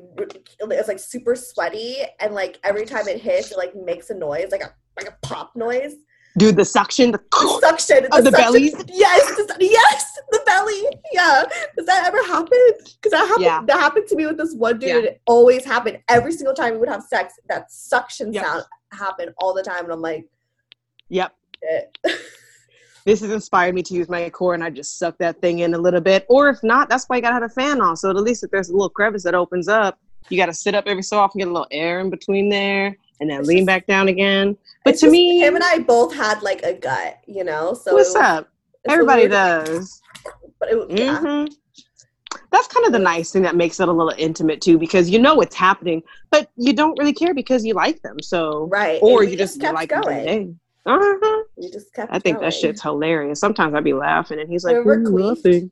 it's like super sweaty and like every time it hits it like makes a noise like a like a pop noise. Dude, the suction, the The suction. Oh, the suction- bellies? Yes, the- yes, the belly. Yeah. Does that ever happen? Because that happened. Yeah. That happened to me with this one dude. Yeah. It always happened. Every single time we would have sex, that suction Yep. sound happened all the time, and I'm like, Yep. This has inspired me to use my core and I just suck that thing in a little bit. Or if not, that's why you gotta have a fan on. So at least if there's a little crevice that opens up, you gotta sit up every so often, get a little air in between there, and then It's lean just- back down again. But to just- me, him and I both had like a gut, you know. So what's was- up? Everybody does. But it, yeah. hmm That's kind of the nice thing that makes it a little intimate too, because you know what's happening, but you don't really care because you like them. So, Right. or you we just, kept like going. Uh-huh. We just kept I think going. that shit's hilarious. Sometimes I'd be laughing, and he's like, "Mm, nothing."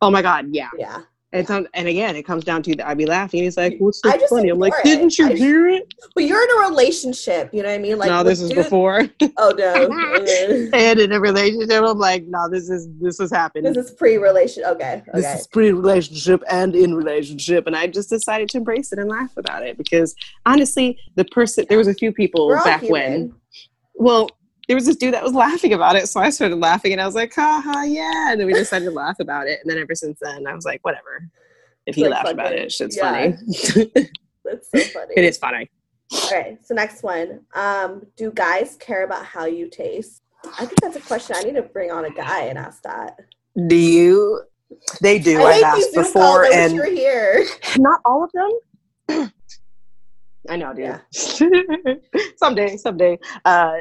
Oh my god, yeah. Yeah. And, and again, it comes down to the, I'd be laughing. He's like, "What's so funny?" I'm like. "Didn't you I hear it?" But you're in a relationship, you know what I mean? Like no, this is dudes- before. Oh no. And in a relationship, I'm like, "No, this is this has happened." this is pre-relation. Okay. this is pre-relationship and in relationship and i just decided to embrace it and laugh about it because honestly the person there was a few people back human. when well there was this dude that was laughing about it so i started laughing and i was like haha yeah and then we decided to laugh about it and then ever since then i was like whatever if he Like, laughs fuck about it. it shit's Yeah. funny That's so funny. it is funny Okay, so next one. Um, do guys care about how you taste? I think that's a question I need to bring on a guy and ask that. do you they do I i've asked before calls. I wish and you were here. not all of them i know dude Yeah. someday someday uh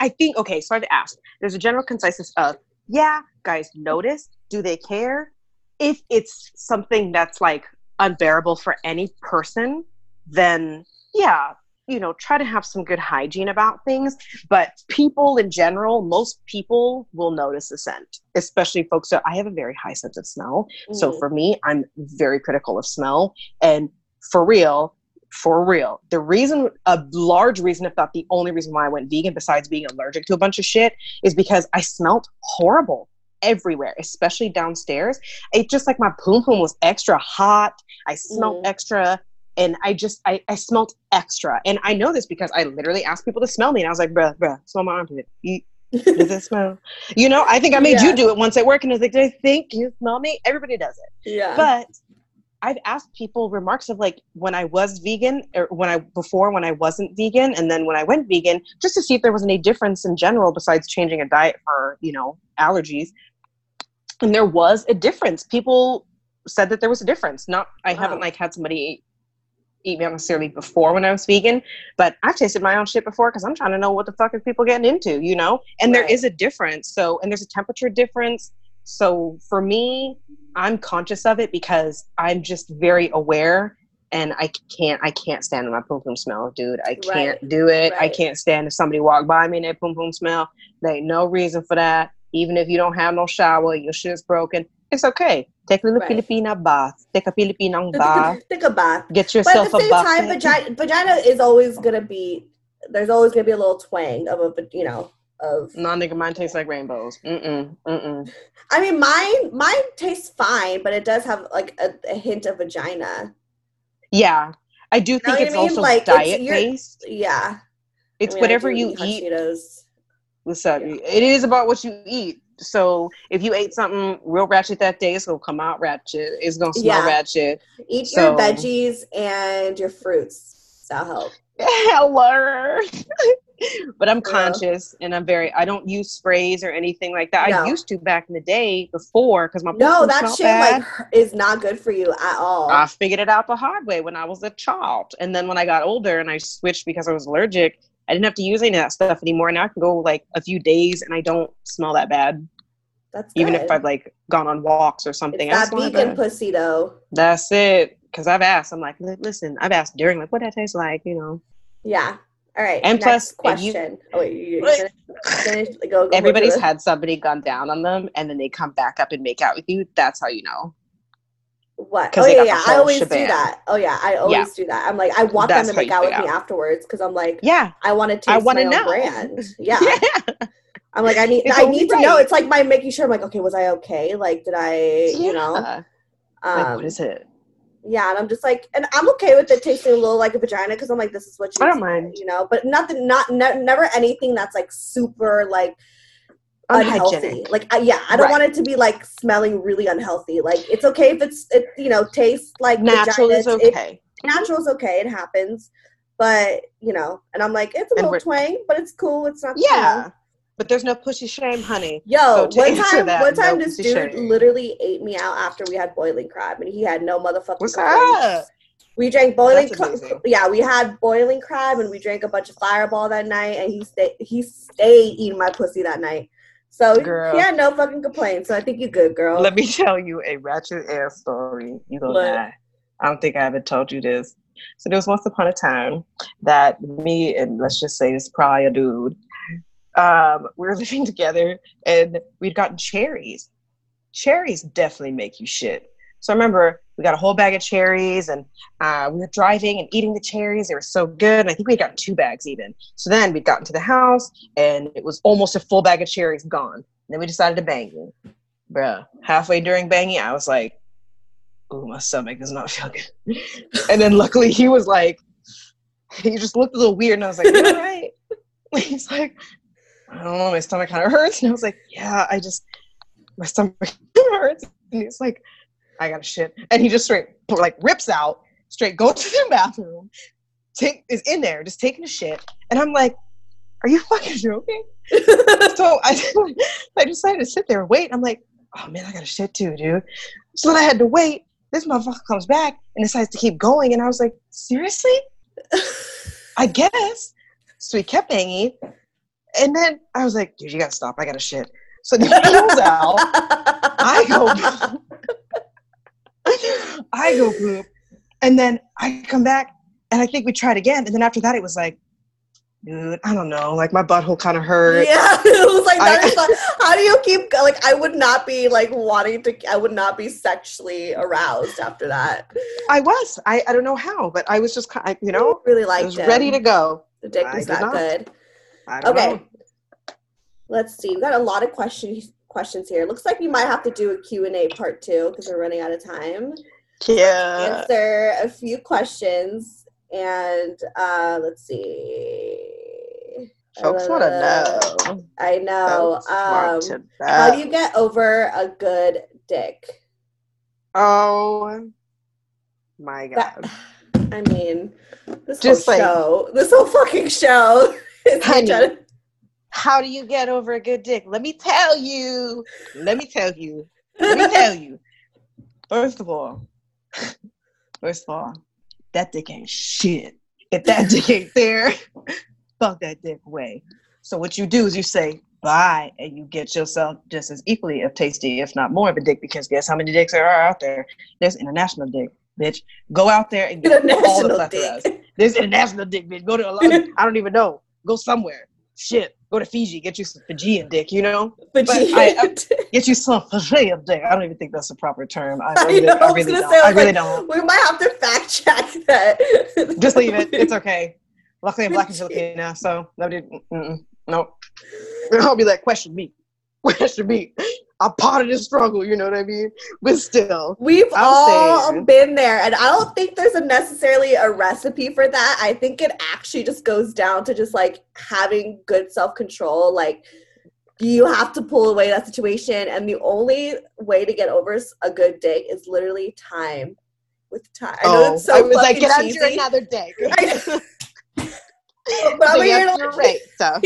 i think okay so i've asked there's a general consensus of yeah guys notice. Do they care? If it's something that's like unbearable for any person then yeah you know try to have some good hygiene about things. But people in general most people will notice the scent especially folks that i have a very high sense of smell. So Mm. for me i'm very critical of smell. And for real for real the reason a large reason if not the only reason why i went vegan besides being allergic to a bunch of shit is because i smelt horrible everywhere especially downstairs it just like my poom poom was extra hot i smelled Mm. extra and I just I, I smelled extra. And I know this because I literally asked people to smell me and I was like, bruh, bruh, smell my armpit. You Does it smell? You know, I think I made Yeah. you do it once at work, and I was like, "Do I think you smell me?" Everybody does it, Yeah. but I've asked people remarks of like when I was vegan or when I before when I wasn't vegan, and then when I went vegan, just to see if there was any difference in general besides changing a diet for you know allergies. And there was a difference. People said that there was a difference. Not I haven't like had somebody eat me necessarily before when I was vegan, but I've tasted my own shit before because I'm trying to know what the fuck are people getting into, you know? And there Right. is a difference. So, and there's a temperature difference. So for me, I'm conscious of it because I'm just very aware and I can't, I can't stand my pum pum smell, dude. I can't Right. do it. I can't stand if somebody walk by me and that pum pum smell. There ain't no reason for that. Even if you don't have no shower, your shit's broken. It's okay. Take a little Right. Filipina bath. Take a Filipinang bath. Take a bath. Get yourself But at the a same time, vagina, vagina is always gonna be. There's always gonna be a little twang of a, you know, of. No, nigga, mine tastes like rainbows. Mm-mm, mm-mm. I mean, mine, mine tastes fine, but it does have like a, a hint of vagina. Yeah, I do Know think it's I mean? also Like, diet you're- based. Yeah. It's I mean, whatever you eat. Cheetos. What's up? It is about what you eat. So if you ate something real ratchet that day, it's gonna come out ratchet. It's gonna smell Yeah. ratchet. Eat So- your veggies and your fruits. That'll help. Hello. but I'm Yeah. conscious and I'm very. I don't use sprays or anything like that. No. I used to back in the day before because my No, that shit bad. like is not good for you at all. I figured it out the hard way when I was a child. And then when I got older and I switched because I was allergic, I didn't have to use any of that stuff anymore. Now I can go like a few days and I don't smell that bad. That's Even good. if I've like gone on walks or something. it's that vegan pussy though. That's it. Because I've asked. I'm like, listen, I've asked during like what that tastes like, you know. Yeah. All right. And plus, if you- question. oh wait, you, finish, finish, go, go Everybody's had somebody gone down on them and then they come back up and make out with you. That's how you know. What? Oh yeah, yeah. I always shebang. do that. Oh yeah, I always do that. I'm like, I want That's them to make out with find me afterwards because I'm like, Yeah. I want to taste I my own know. brand. Yeah. Yeah. I'm like, I need, It's I need to know. It's like my making sure. I'm like, okay, was I okay? Like, did I, you know? Yeah. Um, like, what is it? Yeah, and I'm just like, and I'm okay with it tasting a little like a vagina because I'm like, this is what you, I don't mind. you know. But nothing, not ne- never anything that's like super like unhealthy. Unhygienic. Like, I, yeah, I don't Right. want it to be like smelling really unhealthy. Like, it's okay if it's it, you know tastes like Natural vagina. is It- okay. natural is okay. It happens, but you know, and I'm like, it's a And little twang, but it's cool. It's not. Yeah. But there's no pussy shame, honey. Yo, So one time, that, one time, no this dude shame. literally ate me out after we had boiling crab, and he had no motherfucking. What's up? We drank boiling. Yeah, we had boiling crab, and we drank a bunch of Fireball that night, and he stayed. He stayed eating my pussy that night. So Girl. he had no fucking complaints. So I think you're good, girl. Let me tell you a ratchet ass story. You gonna What? die. I don't think I ever told you this. So there was once upon a time that me and let's just say this prior dude. Um, we were living together and we'd gotten cherries. Cherries definitely make you shit. So I remember we got a whole bag of cherries and uh, we were driving and eating the cherries. They were so good. And I think we got two bags even. So then we'd gotten to the house and it was almost a full bag of cherries gone. And then we decided to bang you. Bruh, halfway during banging, I was like, ooh, my stomach does not feel good. and then luckily he was like, he just looked a little weird and I was like, all right? He's like, I don't know, my stomach kind of hurts. And I was like, yeah, I just, my stomach hurts. And he's like, I got to shit. And he just straight, like, rips out, straight goes to the bathroom, take, is in there, just taking a shit. And I'm like, are you fucking joking? so I, I decided to sit there and wait. I'm like, oh man, I got to shit too, dude. So then I had to wait. This motherfucker comes back and decides to keep going. And I was like, seriously? I guess. So he kept banging. And then I was like, dude, you gotta stop. I gotta shit. So he goes out. I go I go poop. And then I come back and I think we tried again. And then after that it was like, dude, I don't know. Like my butthole kind of hurt. Yeah, it was like that I- is how do you keep like I would not be like wanting to I would not be sexually aroused after that. I was. I, I don't know how, but I was just kind you know, really I was ready to go. The dick was did that not. good. I don't Okay. know. Let's see. We've got a lot of questions questions here. Looks like we might have to do a Q&A part 2 because we're running out of time. Yeah. Answer a few questions and uh let's see. Folks want to know. I know. Folks want Um, how do you get over a good dick? Oh my god. I mean, this Just whole like- show, this whole fucking show. Honey. How do you get over a good dick? Let me tell you. Let me tell you. Let me tell you. First of all, first of all, that dick ain't shit. If that dick ain't there, fuck that dick away. So what you do is you say bye, and you get yourself just as equally of tasty, if not more, of a dick. Because guess how many dicks there are out there? There's international dick, bitch. Go out there and get all the plethoras. There's international dick, bitch. Go to a lot. I don't even know. Go somewhere. Shit. Go to Fiji. Get you some Fijian dick. You know. Fijian I, I- get you some Fijian dick. I don't even think that's a proper term. I, I really, know. I really don't. say, I really don't. we might have to fact check that. Just leave it. It's okay. Luckily, I'm black and Filipino, so nobody. Mm-mm, nope. I'll be like, question me, question me. I'm part of the struggle. You know what I mean? But still, We've I'm all saying- been there, and I don't think there's a necessarily a recipe for that. I think it actually just goes down to just like having good self control. Like you have to pull away that situation, and the only way to get over a good dick is literally time. With time, I know Oh, it's so I was like, get out cheesy. here another dick. I- but So I'm you here have to, to rate stuff.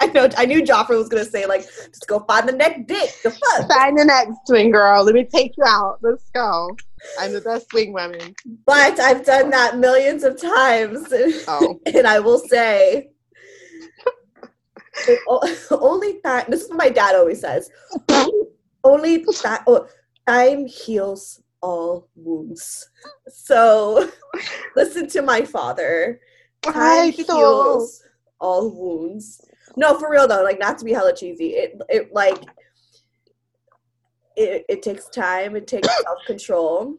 I know. I knew Joffrey was gonna say like, just go find the next dick. The fuck. Find the next swing girl. Let me take you out. Let's go. I'm the best swing woman. But I've done that millions of times. Oh. and I will say, only that, this is what my dad always says, only that, oh, time heals all wounds. So listen to my father. Time heals all wounds. No, for real though, like not to be hella cheesy. It, it like, it, it takes time, it takes self control.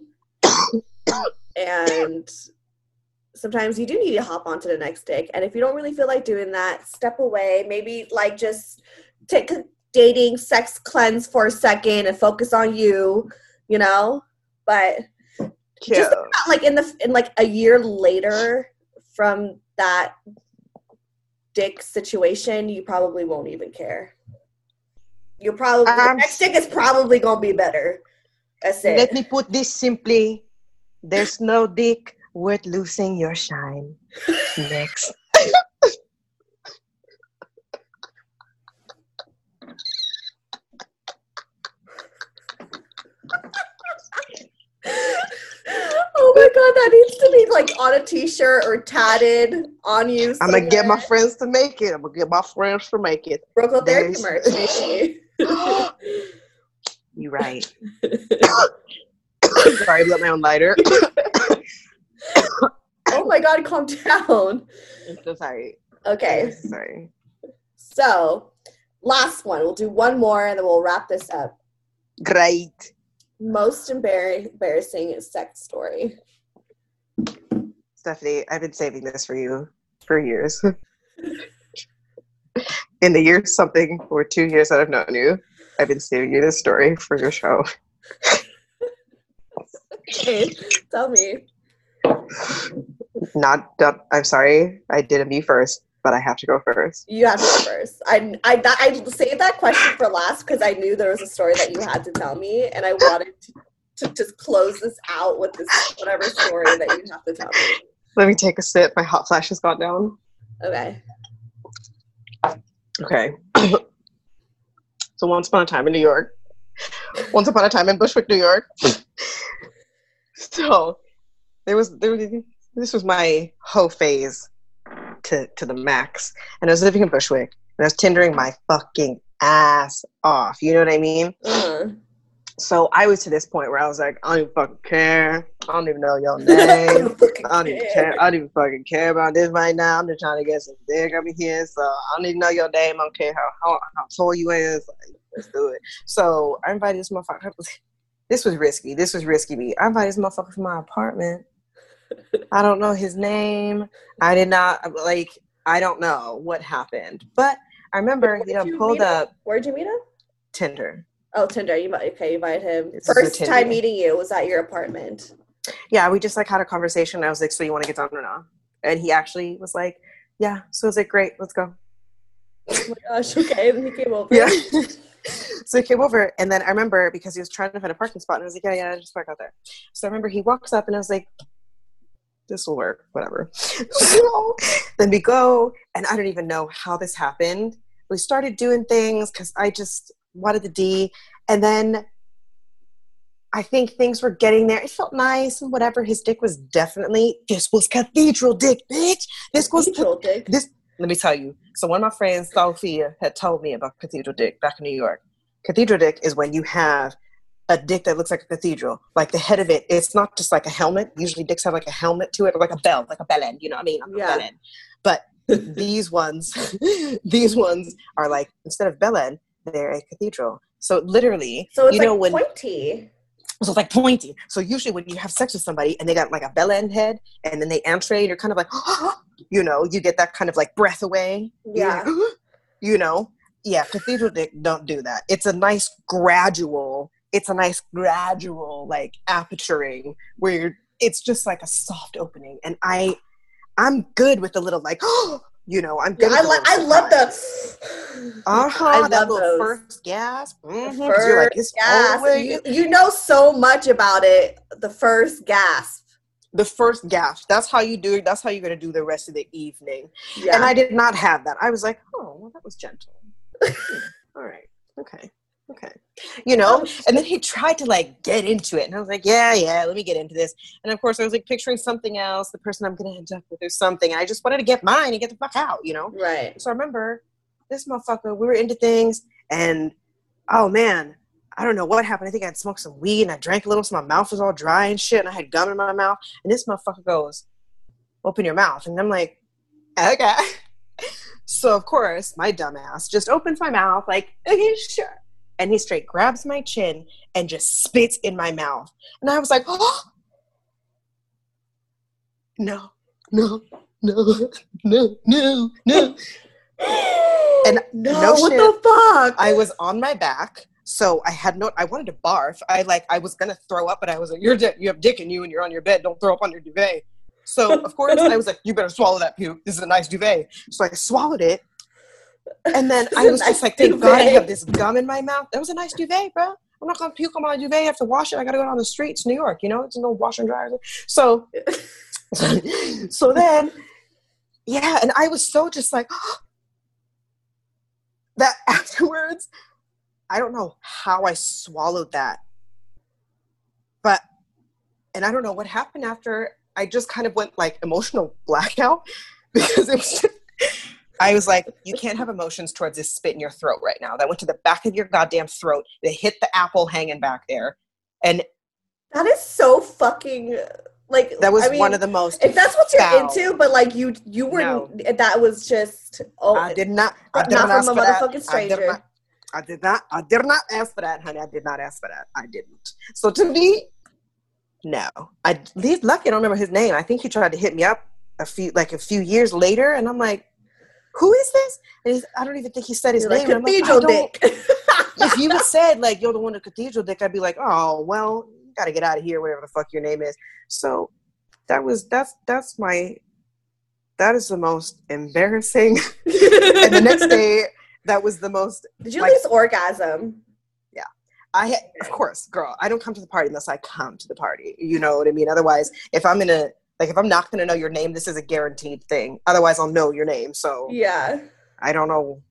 and sometimes you do need to hop onto the next dick. And if you don't really feel like doing that, step away. Maybe like just take a dating sex cleanse for a second and focus on you, you know? But just about, like in the in like a year later from that dick situation, you probably won't even care. You probably the Um, next dick is probably gonna be better. That's it. Let me put this simply. There's no dick worth losing your shine. Next. oh my god, that needs to be like on a t-shirt or tatted on you. I'm gonna get my friends to make it. I'm gonna get my friends to make it. Broke Girl Therapy There's- merch, maybe. You right. Sorry, I blew my own lighter. oh my god, calm down. I'm so sorry. Okay, I'm so sorry. so last one. We'll do one more and then we'll wrap this up. Great. Most embar- embarrassing sex story. Stephanie, I've been saving this for you for years. In the year something or two years that I've known you, I've been saving you this story for your show. Okay, tell me. Not, not I'm sorry, I did a me first, but I have to go first. You have to go first. I, I, I saved that question for last because I knew there was a story that you had to tell me, and I wanted to, to just close this out with this whatever story that you have to tell me. Let me take a sip. My hot flash has gone down. Okay. Okay. so once upon a time in New York, once upon a time in Bushwick, New York. so there was there was this was my hoe phase to to the max, and I was living in Bushwick, and I was Tindering my fucking ass off. You know what I mean? Uh-huh. So I was to this point where I was like, I don't even fucking care. I don't even know your name. I don't even care. I don't even fucking care about this right now. I'm just trying to get some dick over here. So I don't even know your name. I don't care how how, how tall you is. Like, let's do it. So I invited this motherfucker. This was risky. This was risky me. I invited this motherfucker to my apartment. I don't know his name. I did not like. I don't know what happened, but I remember you know pulled up Where'd you meet him? Tinder. Oh, Tinder. You okay? You invited him. This First time meeting you was at your apartment. yeah, we just like had a conversation. I was like, "So you want to get down or not?" And he actually was like, "Yeah." So I was like, "Great, let's go." Oh my gosh, okay. And he came over. Yeah. so he came over, and then I remember because he was trying to find a parking spot, and I was like, yeah, yeah, just park out there. So I remember he walks up, and I was like, this will work, whatever. so then we go, and I don't even know how this happened. We started doing things because I just wanted the D, and then I think things were getting there. It felt nice and whatever. His dick was definitely this was cathedral dick, bitch. This was Cathedral dick. This let me tell you. So one of my friends, Sophia, had told me about cathedral dick back in New York. Cathedral dick is when you have a dick that looks like a cathedral. Like the head of it, it's not just like a helmet. Usually dicks have like a helmet to it or like a bell, like a bell end. You know what I mean? I'm Yeah. a bell end. But these ones, these ones are like instead of bell end, they're a cathedral. So literally, So it's you like know when pointy. so it's like pointy. So usually when you have sex with somebody and they got like a bell end head and then they entree, you're kind of like, you know, you get that kind of like breath away. Yeah. like, you know, yeah, cathedral dick don't do that. It's a nice gradual, it's a nice gradual like aperturing where you're, it's just like a soft opening. And I, I'm good with the little like, oh, you know, I'm good. Yeah, I, with li- I love the. Uh huh. I that love little those. first gasp. Mhm, 'cause you're like, it's gasp. You, you know so much about it. The first gasp. the first gasp. That's how you do it. That's how you're gonna do the rest of the evening. Yeah. And I did not have that. I was like, oh, well, that was gentle. Hmm, All right, okay, okay. You know. Um, and then he tried to like get into it, and I was like, yeah, yeah, let me get into this. And of course, I was like picturing something else, the person I'm gonna end up with, or something. And I just wanted to get mine and get the fuck out. You know. Right. So I remember this motherfucker. We were into things, and oh man, I don't know what happened. I think I'd smoked some weed and I drank a little, so my mouth was all dry and shit, and I had gum in my mouth. And this motherfucker goes, "Open your mouth," and I'm like, "Okay." So of course, my dumbass just opens my mouth, like, "Okay, sure," and he straight grabs my chin and just spits in my mouth, and I was like, "Oh." No, no, no, no, no, no. And No, no what shit, the fuck? I was on my back, so I had no. I wanted to barf. I like. I was gonna throw up, but I was like, "You're di- you have dick in you, and you're on your bed. Don't throw up on your duvet." So of course I was like, "You better swallow that puke. This is a nice duvet." So I swallowed it, and then I was Nice just like, "Thank God I have this gum in my mouth." That was a nice duvet, bro. I'm not gonna puke on my duvet. I have to wash it. I gotta go down the streets, New York. You know, it's no wash and dry. So, so then, yeah, and I was so just like that afterwards. I don't know how I swallowed that, but and I don't know what happened after. I just kind of went like emotional blackout because it was. I was like, you can't have emotions towards this spit in your throat right now. That went to the back of your goddamn throat. They hit the apple hanging back there, and That is so fucking like. that was I mean, one of the most. If that's what you're foul- into, but like you, you were. No. That was just. Oh, I did not. I did not, from ask a for that. motherfucking I did not. I did not. I did not ask for that, honey. I did not ask for that. I didn't. So to me, no. I he's lucky. I don't remember his name. I think he tried to hit me up a few like a few years later, and I'm like, who is this? And he's, I don't even think he said his You're name. like, I'm like, cathedral dick. if you had said like you're the one with cathedral dick, I'd be like, oh well, you gotta get out of here, whatever the fuck your name is. So that was that's that's my that is the most embarrassing. and the next day, that was the most. Did you like, lose orgasm? Yeah, I of course, girl. I don't come to the party unless I come to the party. You know what I mean? Otherwise, if I'm gonna like, if I'm not gonna know your name, this is a guaranteed thing. Otherwise, I'll know your name. So Yeah. I don't know.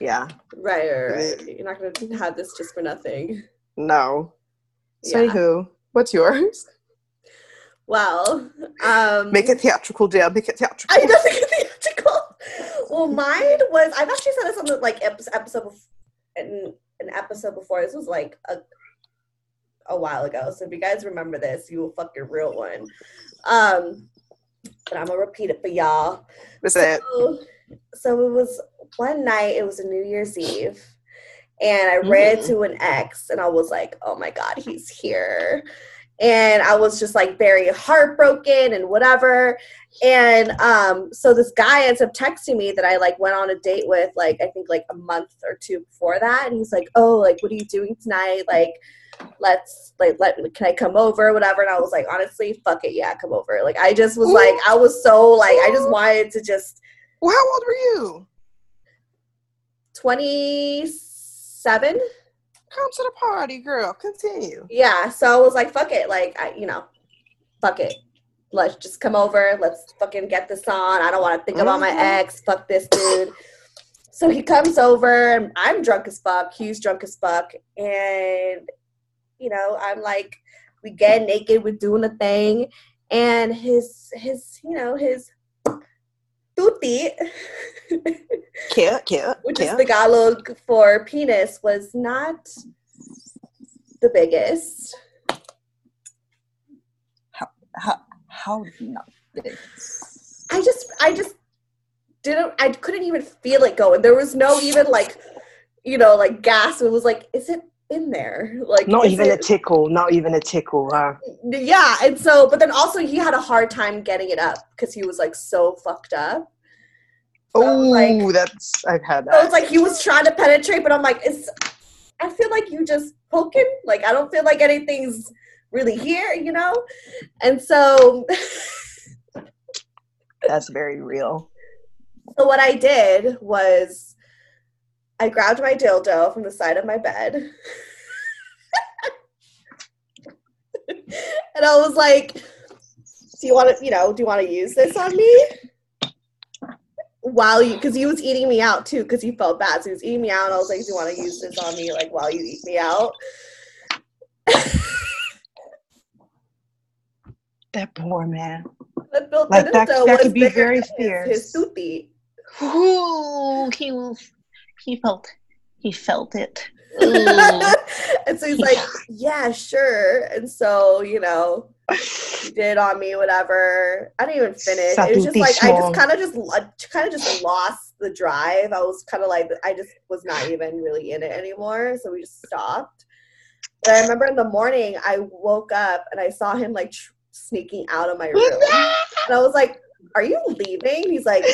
Yeah, Right, right, right. You're not gonna have this just for nothing. no. So Yeah. anywho, what's yours? Well, um, Make it theatrical, dear. Make it theatrical. I know it's theatrical. Well, mine was. I've actually said this on the like episode bef- in an episode before. This was like a a while ago. So if you guys remember this, you will fuck your real one. Um, but I'm gonna repeat it for y'all. What's that? So, so it was one night. It was a New Year's Eve, and I ran Mm. to an ex, and I was like, "Oh my god, he's here." And I was just like very heartbroken and whatever. And um, so this guy ends up texting me that I like went on a date with, like I think like a month or two before that. And he's like, "Oh, like what are you doing tonight? Like, let's like let can I come over, whatever." And I was like, honestly, fuck it, yeah, come over. Like I just was like, I was so like, I just wanted to just Well, how old were you? 27. Come to the party, girl. Continue. Yeah, so I was like, fuck it. Like, I, you know, fuck it. Let's just come over. Let's fucking get this on. I don't want to think about my Mhm. ex. Fuck this dude. So he comes over, and I'm drunk as fuck. He's drunk as fuck. And, you know, I'm like, we get naked, we're doing the thing. And his, his, you know, his tutti, Cute, cute, which is cute. Tagalog for penis, was not the biggest. How How, how not big? I just I just didn't I couldn't even feel it going. There was no even like you know like gas. It was like, is it in there? Like Not even a tickle. Not even a tickle. Huh? Yeah, and so but then also he had a hard time getting it up because he was like so fucked up. Oh, that's I've had So that. it's like he was trying to penetrate, but I'm like, it's I feel like you just poking. Like I don't feel like anything's really here, you know? And so That's very real. So what I did was I grabbed my dildo from the side of my bed. and I was like, do you want to, you know, do you want to use this on me? While you, because he was eating me out too, because he felt bad. So he was eating me out, and I was like, do you want to use this on me, like while you eat me out? That poor man. Bill Like, that- dildo that was could be very his- fierce. His tutti. Ooh, he was. He felt. He felt it. and so he's like, yeah, sure. And so, you know, he did on me, whatever. I didn't even finish. It was just like I just kind of just kind of just lost the drive. I was kind of like I just was not even really in it anymore. So we just stopped. And I remember in the morning I woke up and I saw him like tr- sneaking out of my room, and I was like, "Are you leaving?" He's like,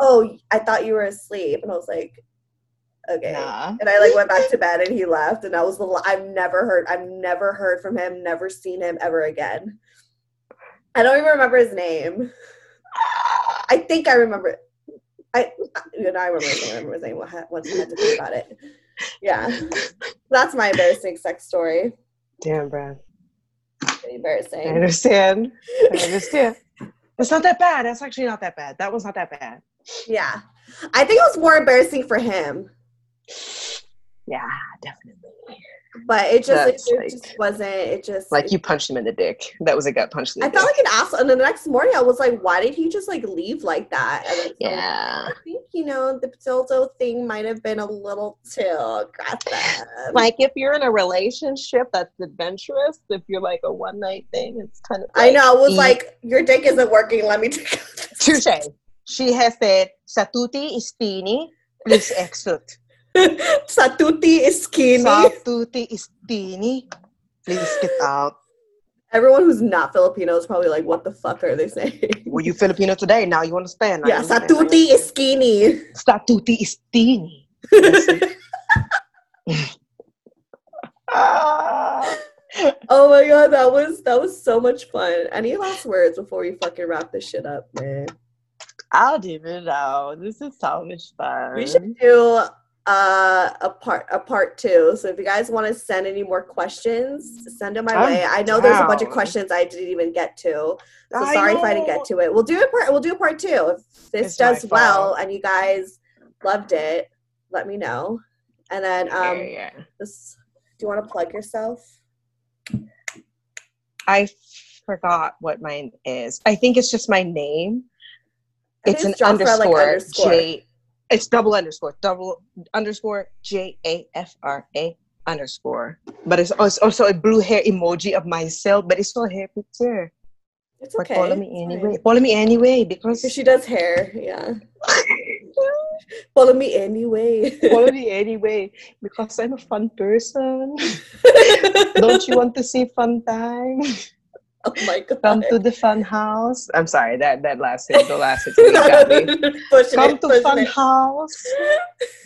"Oh, I thought you were asleep," and I was like. Okay, Nah. and I like went back to bed, and he left, and I was the. la- I've never heard. I've never heard from him. Never seen him ever again. I don't even remember his name. I think I remember. I you know I remember his name. I remember his name once I had to think about it. Yeah, that's my embarrassing sex story. Damn, bro. Pretty embarrassing. I understand. I understand. It's not that bad. That's actually not that bad. That was not that bad. Yeah, I think it was more embarrassing for him, Yeah, definitely. but it just it, That's it like- just wasn't. It just Like you punched him in the dick. That was a gut punch. I felt like an asshole. And then the next morning, I was like, why did he just like leave like that? And then so Yeah. I think, you know, the dildo thing might have been a little too aggressive. Like if you're in a relationship that's adventurous, if you're like a one night thing, it's kind of. I know. I was eat- like, your dick isn't working. Let me take. Touche. She has said, Satuti is teeny, please exit. Satuti is skinny. Satuti is teeny, please get out. Everyone who's not Filipino is probably like, what the fuck are they saying? Were you Filipino today? Now you understand. Yeah, understand. Satuti is skinny. Satuti is teeny. Oh my god, that was that was so much fun. Any last words before we fucking wrap this shit up, man? I'll do it out. This is so much fun. We should do uh, a part a part two. So if you guys want to send any more questions, send them my I'm way. I know there's a bunch of questions I didn't even get to. So I sorry if I didn't get to it. We'll do a part. We'll do a part two. If this It's does well and you guys loved it, let me know. And then um, Yeah, yeah. this, do you want to plug yourself? I forgot what mine is. I think it's just my name. I It's an Jafra, like, underscore, underscore. J. It's double underscore, double underscore J A F R A underscore. But it's also, a blue hair emoji of myself, but it's not a hair picture. It's But okay. follow me anyway. Follow me anyway because Because she does hair, yeah. follow me anyway. follow me anyway because I'm a fun person. Don't you want to see fun time? oh my god. Come to the fun house. I'm sorry that that last hit, the last hit got me. Come it, to fun it. house.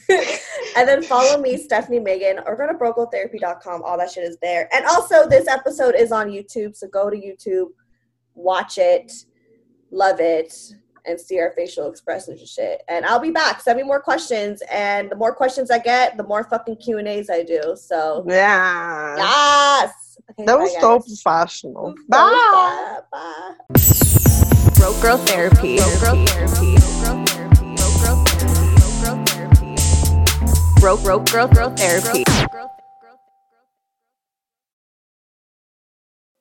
and then follow me, Stephanie Megan, or go to brocotherapy.com. All that shit is there. And also, this episode is on YouTube, so go to YouTube, watch it, love it, and see our facial expressions and shit. And I'll be back. Send me more questions, and the more questions I get, the more fucking Q and A's I do. So Yeah. yes, okay, That bye, was guys. so professional. So Bye. sad. Bye. Broke girl therapy. Broke girl therapy. Broke broke girl girl therapy.